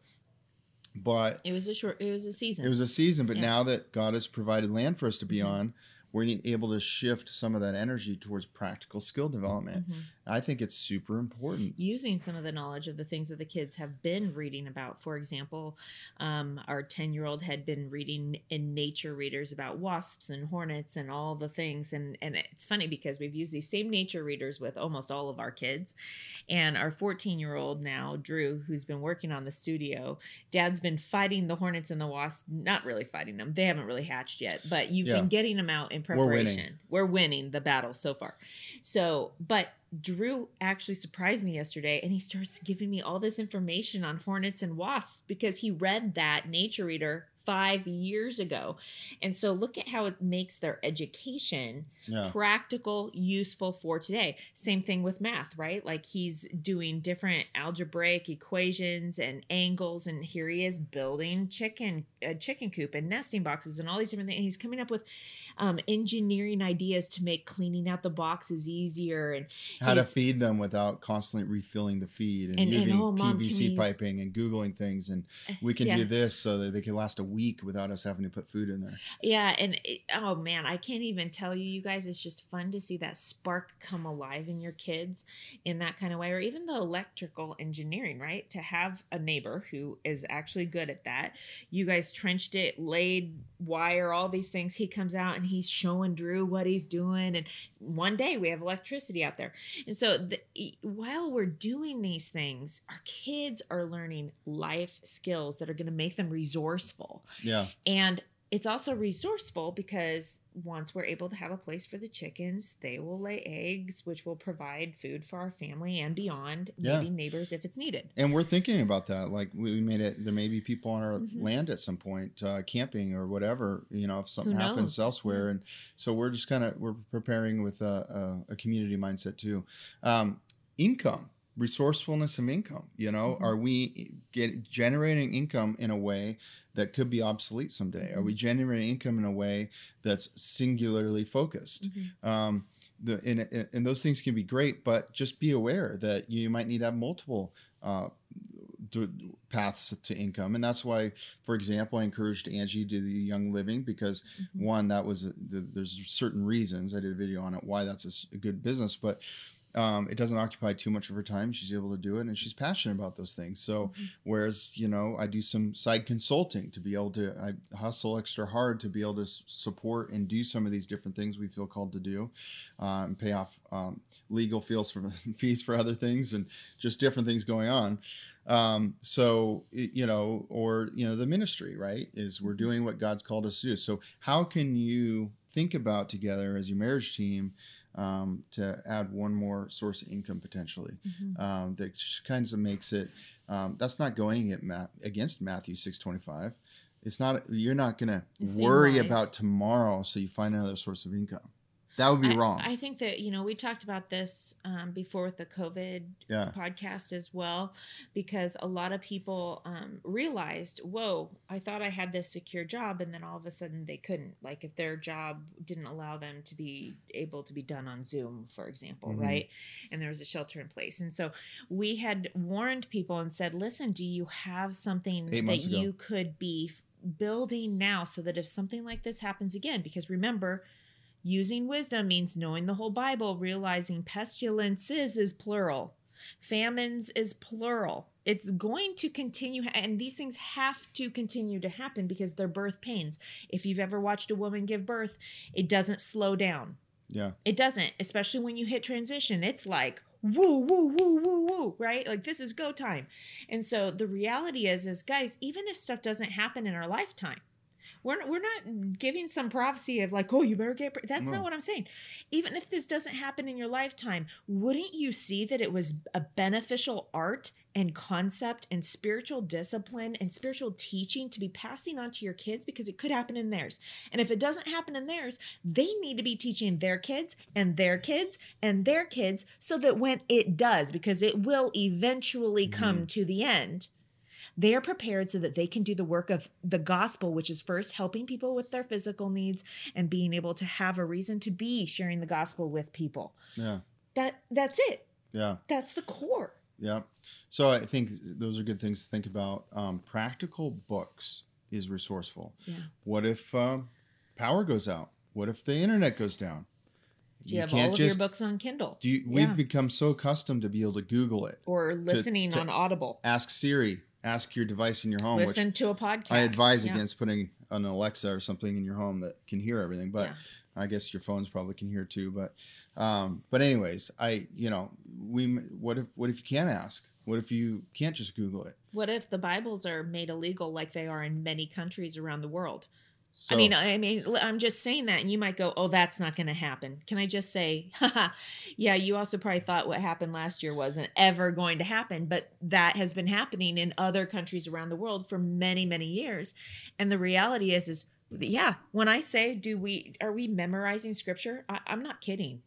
But it was a short, it was a season. It was a season, but yeah. now that God has provided land for us to be mm-hmm. on, we're able to shift some of that energy towards practical skill development. Mm-hmm. I think it's super important. Using some of the knowledge of the things that the kids have been reading about. For example, um, our 10 year old had been reading in nature readers about wasps and hornets and all the things. And, and it's funny because we've used these same nature readers with almost all of our kids. And our 14 year old now, Drew, who's been working on the studio, dad's been fighting the hornets and the wasps, not really fighting them. They haven't really hatched yet, but you've yeah. been getting them out in preparation. We're winning. We're winning the battle so far. So, but Drew actually surprised me yesterday and he starts giving me all this information on hornets and wasps because he read that nature reader five years ago. And so look at how it makes their education yeah. practical, useful for today. Same thing with math, right? Like he's doing different algebraic equations and angles, and here he is building chicken, a chicken coop and nesting boxes and all these different things. And he's coming up with um, engineering ideas to make cleaning out the boxes easier and how to feed them without constantly refilling the feed and, and using and, oh, Mom, PVC piping and googling things and eh, we can yeah. do this so that they can last a week week without us having to put food in there. Yeah, and it, oh man, I can't even tell you, you guys. It's just fun to see that spark come alive in your kids in that kind of way, or even the electrical engineering, right? To have a neighbor who is actually good at that. You guys trenched it, laid wire, all these things. He comes out and he's showing Drew what he's doing, and one day we have electricity out there. And so the, while we're doing these things, our kids are learning life skills that are going to make them resourceful. Yeah. And it's also resourceful because once we're able to have a place for the chickens, they will lay eggs, which will provide food for our family and beyond, yeah. maybe neighbors if it's needed. And we're thinking about that. Like we made it, there may be people on our mm-hmm. land at some point, uh, camping or whatever, you know, if something happens elsewhere. And so we're just kind of, we're preparing with a, a, a community mindset too. Um, income resourcefulness of income you know mm-hmm. are we get generating income in a way that could be obsolete someday are we mm-hmm. generating income in a way that's singularly focused mm-hmm. um, the and, and those things can be great but just be aware that you might need to have multiple uh, paths to income and that's why for example i encouraged angie to do the young living because mm-hmm. one that was the, there's certain reasons i did a video on it why that's a, a good business but um, it doesn't occupy too much of her time. She's able to do it, and she's passionate about those things. So, mm-hmm. whereas you know, I do some side consulting to be able to, I hustle extra hard to be able to support and do some of these different things we feel called to do, uh, and pay off um, legal fees for *laughs* fees for other things, and just different things going on. Um, so you know, or you know, the ministry, right? Is we're mm-hmm. doing what God's called us to do. So, how can you think about together as your marriage team? Um, to add one more source of income potentially. Mm-hmm. Um, that kind of makes it. Um, that's not going at against Matthew six twenty five. It's not. You're not going to worry about tomorrow, so you find another source of income. That would be I, wrong. I think that you know we talked about this um, before with the COVID yeah. podcast as well, because a lot of people um, realized, "Whoa, I thought I had this secure job," and then all of a sudden they couldn't. Like if their job didn't allow them to be able to be done on Zoom, for example, mm-hmm. right? And there was a shelter in place, and so we had warned people and said, "Listen, do you have something that you could be?" building now so that if something like this happens again because remember Using wisdom means knowing the whole Bible, realizing pestilences is plural, famines is plural. It's going to continue, and these things have to continue to happen because they're birth pains. If you've ever watched a woman give birth, it doesn't slow down. Yeah. It doesn't, especially when you hit transition. It's like, woo woo woo woo woo right like this is go time and so the reality is is guys even if stuff doesn't happen in our lifetime we're we're not giving some prophecy of like, oh, you better get. That's no. not what I'm saying. Even if this doesn't happen in your lifetime, wouldn't you see that it was a beneficial art and concept and spiritual discipline and spiritual teaching to be passing on to your kids because it could happen in theirs. And if it doesn't happen in theirs, they need to be teaching their kids and their kids and their kids so that when it does, because it will eventually come mm-hmm. to the end, they are prepared so that they can do the work of the gospel, which is first helping people with their physical needs and being able to have a reason to be sharing the gospel with people. Yeah. That that's it. Yeah. That's the core. Yeah. So I think those are good things to think about. Um, practical books is resourceful. Yeah. What if uh, power goes out? What if the internet goes down? Do you, you have all of just, your books on Kindle? Do you, We've become so accustomed to be able to Google it or listening to, to on Audible. Ask Siri ask your device in your home. Listen to a podcast. I advise yeah. against putting an Alexa or something in your home that can hear everything, but yeah. I guess your phones probably can hear too. But um, but anyways, I you know we what if what if you can't ask? What if you can't just Google it? What if the Bibles are made illegal like they are in many countries around the world? So, I mean, I mean, I'm just saying that, and you might go, "Oh, that's not going to happen." Can I just say, Haha, *laughs* yeah, you also probably thought what happened last year wasn't ever going to happen, but that has been happening in other countries around the world for many, many years. And the reality is, is yeah, when I say, "Do we are we memorizing scripture?" I, I'm not kidding.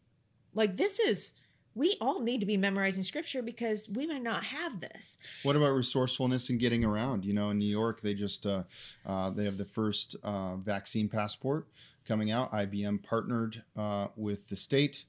Like this is we all need to be memorizing scripture because we might not have this. What about resourcefulness and getting around? You know, in New York, they just uh, uh, they have the first uh, vaccine passport coming out. IBM partnered uh, with the state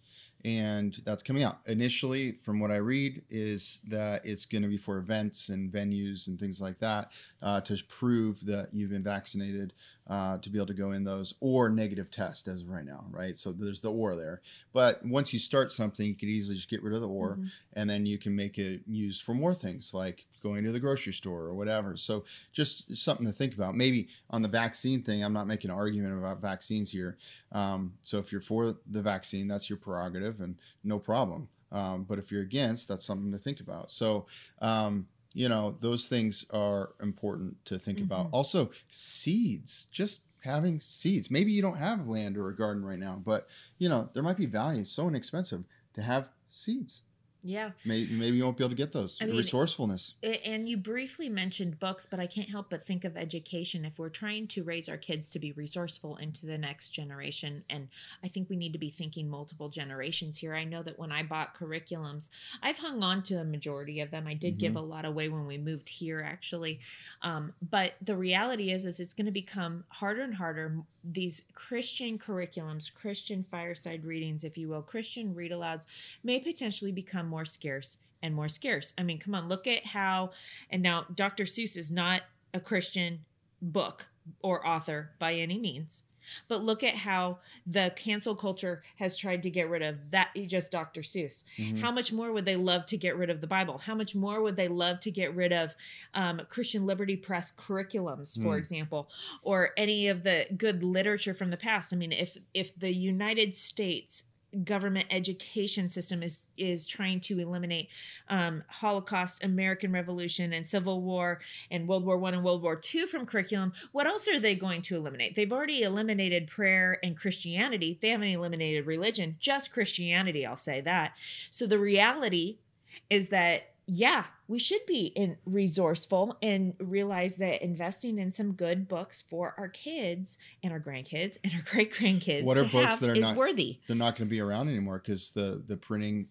and that's coming out initially from what i read is that it's going to be for events and venues and things like that uh, to prove that you've been vaccinated uh, to be able to go in those or negative test as of right now right? So there's the or there. But once you start something you could easily just get rid of the or mm-hmm. and then you can make it used for more things like going to the grocery store or whatever. So just something to think about. Maybe on the vaccine thing i'm not making an argument about vaccines here. Um, so if you're for the vaccine that's your prerogative and no problem. Um, but if you're against that's something to think about. So um, you know those things are important to think mm-hmm. about also seeds just having seeds. Maybe you don't have land or a garden right now but you know there might be value. So inexpensive to have seeds yeah. Maybe, maybe you won't be able to get those. I mean, Resourcefulness. And you briefly mentioned books, but I can't help but think of education. If we're trying to raise our kids to be resourceful into the next generation, and I think we need to be thinking multiple generations here. I know that when I bought curriculums, I've hung on to a majority of them. I did mm-hmm. give a lot away when we moved here, actually. Um, but the reality is, is it's going to become harder and harder. These Christian curriculums, Christian fireside readings, if you will, Christian read alouds, may potentially become more scarce and more scarce. I mean, come on, look at how, and now Dr. Seuss is not a Christian book or author by any means. But look at how the cancel culture has tried to get rid of that just Dr. Seuss. Mm-hmm. How much more would they love to get rid of the Bible? How much more would they love to get rid of um, Christian Liberty Press curriculums, for mm. example, or any of the good literature from the past? I mean, if if the United States government education system is is trying to eliminate um, Holocaust, American Revolution, and Civil War, and World War One and World War Two from curriculum. What else are they going to eliminate? They've already eliminated prayer and Christianity. They haven't eliminated religion, just Christianity. I'll say that. So the reality is that yeah, we should be in resourceful and realize that investing in some good books for our kids and our grandkids and our *laughs* great grandkids what are books that are not worthy. They're not going to be around anymore because the the printing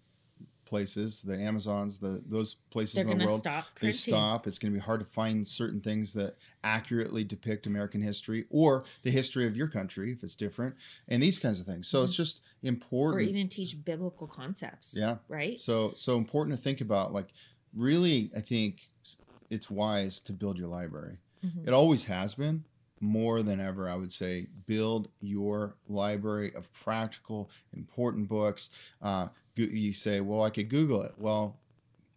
places, the Amazons, the those places They're in the world, stop they stop. It's going to be hard to find certain things that accurately depict American history or the history of your country if it's different, and these kinds of things. So mm-hmm. it's just important, or even teach biblical concepts. Yeah, right. So so important to think about. Like, really, I think it's wise to build your library. Mm-hmm. It always has been, more than ever, I would say, build your library of practical, important books. Uh, you say, well, I could Google it. Well,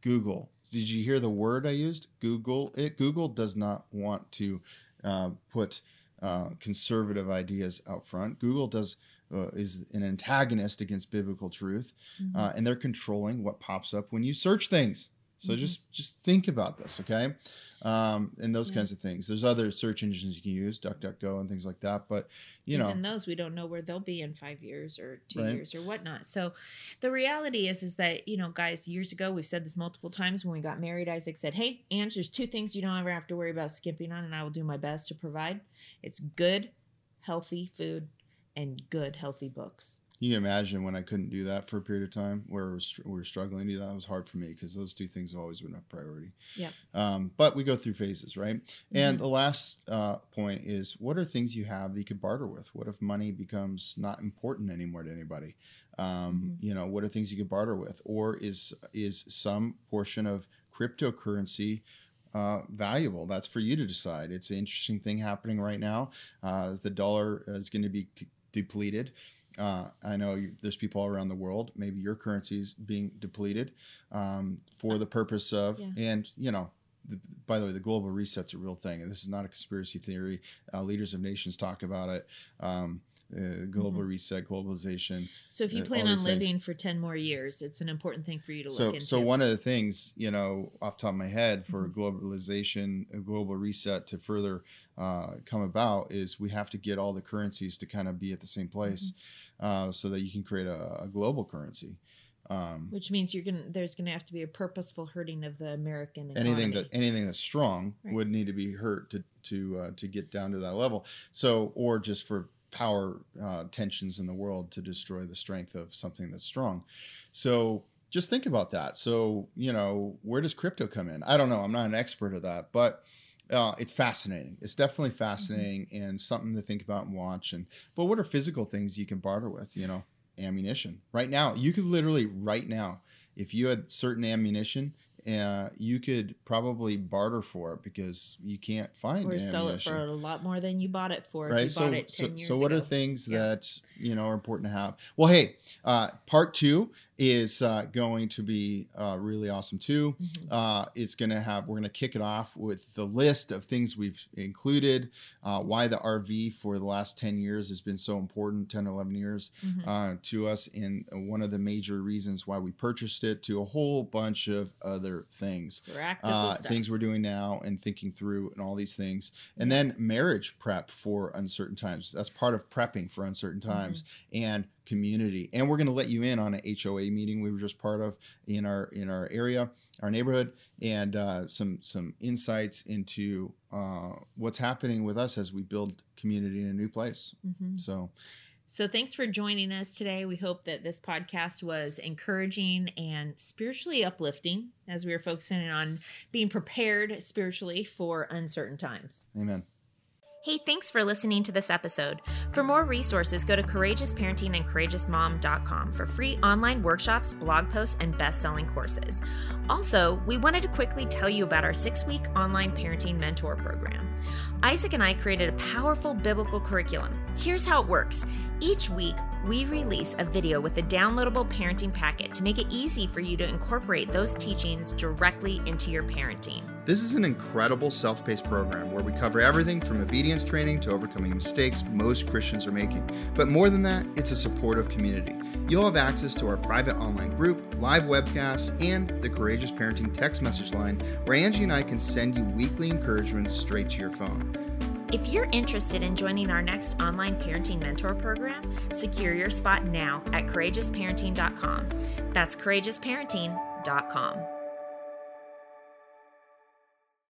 Google. Did you hear the word I used? Google it. Google does not want to uh, put uh, conservative ideas out front. Google does uh, is an antagonist against biblical truth, mm-hmm. Uh, and they're controlling what pops up when you search things. So mm-hmm. just just think about this, okay? Um, and those yeah. kinds of things. There's other search engines you can use, DuckDuckGo and things like that. But you know, even those we don't know where they'll be in five years or two right? years or whatnot. So the reality is, is that you know, guys, years ago we've said this multiple times when we got married. Isaac said, "Hey, Ange, there's two things you don't ever have to worry about skipping on, and I will do my best to provide. It's good, healthy food and good, healthy books." You can imagine when I couldn't do that for a period of time where we were struggling to do that. It was hard for me because those two things have always been a priority. Yeah. Um, but we go through phases, right? Mm-hmm. And the last uh, point is what are things you have that you could barter with? What if money becomes not important anymore to anybody? Um, mm-hmm. You know, what are things you could barter with? Or is is some portion of cryptocurrency uh, valuable. That's for you to decide. It's an interesting thing happening right now uh, as the dollar is going to be depleted. Uh, I know you, there's people all around the world. Maybe your currency is being depleted um, for the purpose of, yeah. and you know, the, by the way, the global reset's a real thing, and this is not a conspiracy theory. Uh, leaders of nations talk about it. Um, uh, global mm-hmm. reset, globalization. So, if you uh, plan on living things. for ten more years, it's an important thing for you to so, look into. So, one of the things, you know, off top of my head, for mm-hmm. globalization, a global reset to further uh, come about, is we have to get all the currencies to kind of be at the same place. Mm-hmm uh, so that you can create a, a global currency. Um, Which means you're gonna there's gonna have to be a purposeful hurting of the American economy. Anything that anything that's strong right. would need to be hurt to to uh, to get down to that level. So or just for power uh, tensions in the world to destroy the strength of something that's strong. So just think about that. So you know where does crypto come in? I don't know. I'm not an expert of that, but uh, it's fascinating. It's definitely mm-hmm. fascinating mm-hmm. and something to think about and watch. And but what are physical things you can barter with? You know. ammunition right now. You could literally right now, if you had certain ammunition uh, you could probably barter for it because you can't find it or ammunition. sell it for a lot more than you bought it for. Right. so, so, so what ago. are things yeah. that you know are important to have? Well, hey, uh, part two is uh, going to be uh, really awesome too. Mm-hmm. Uh, it's going to have, we're going to kick it off with the list of things we've included, uh, why the RV for the last 10 years has been so important, 10 11 years mm-hmm. Uh, to us, and one of the major reasons why we purchased it, to a whole bunch of other things. Uh, things we're doing now and thinking through and all these things. And then marriage prep for uncertain times. That's part of prepping for uncertain times. Mm-hmm. And community. And we're going to let you in on a HOA meeting we were just part of in our in our area our neighborhood and uh, some some insights into uh, what's happening with us as we build community in a new place. Mm-hmm. so so thanks for joining us today. We hope that this podcast was encouraging and spiritually uplifting as we were focusing on being prepared spiritually for uncertain times. Amen Hey, thanks for listening to this episode. For more resources, go to courageousparenting and courageousmom.com for free online workshops, blog posts, and best selling courses. Also, we wanted to quickly tell you about our six week online parenting mentor program. Isaac and I created a powerful biblical curriculum. Here's how it works each week, we release a video with a downloadable parenting packet to make it easy for you to incorporate those teachings directly into your parenting. This is an incredible self paced program where we cover everything from obedience training to overcoming mistakes most Christians are making. But more than that, it's a supportive community. You'll have access to our private online group, live webcasts, and the Courageous Parenting text message line where Angie and I can send you weekly encouragements straight to your phone. If you're interested in joining our next online parenting mentor program, secure your spot now at courageousparenting.com. That's courageousparenting.com.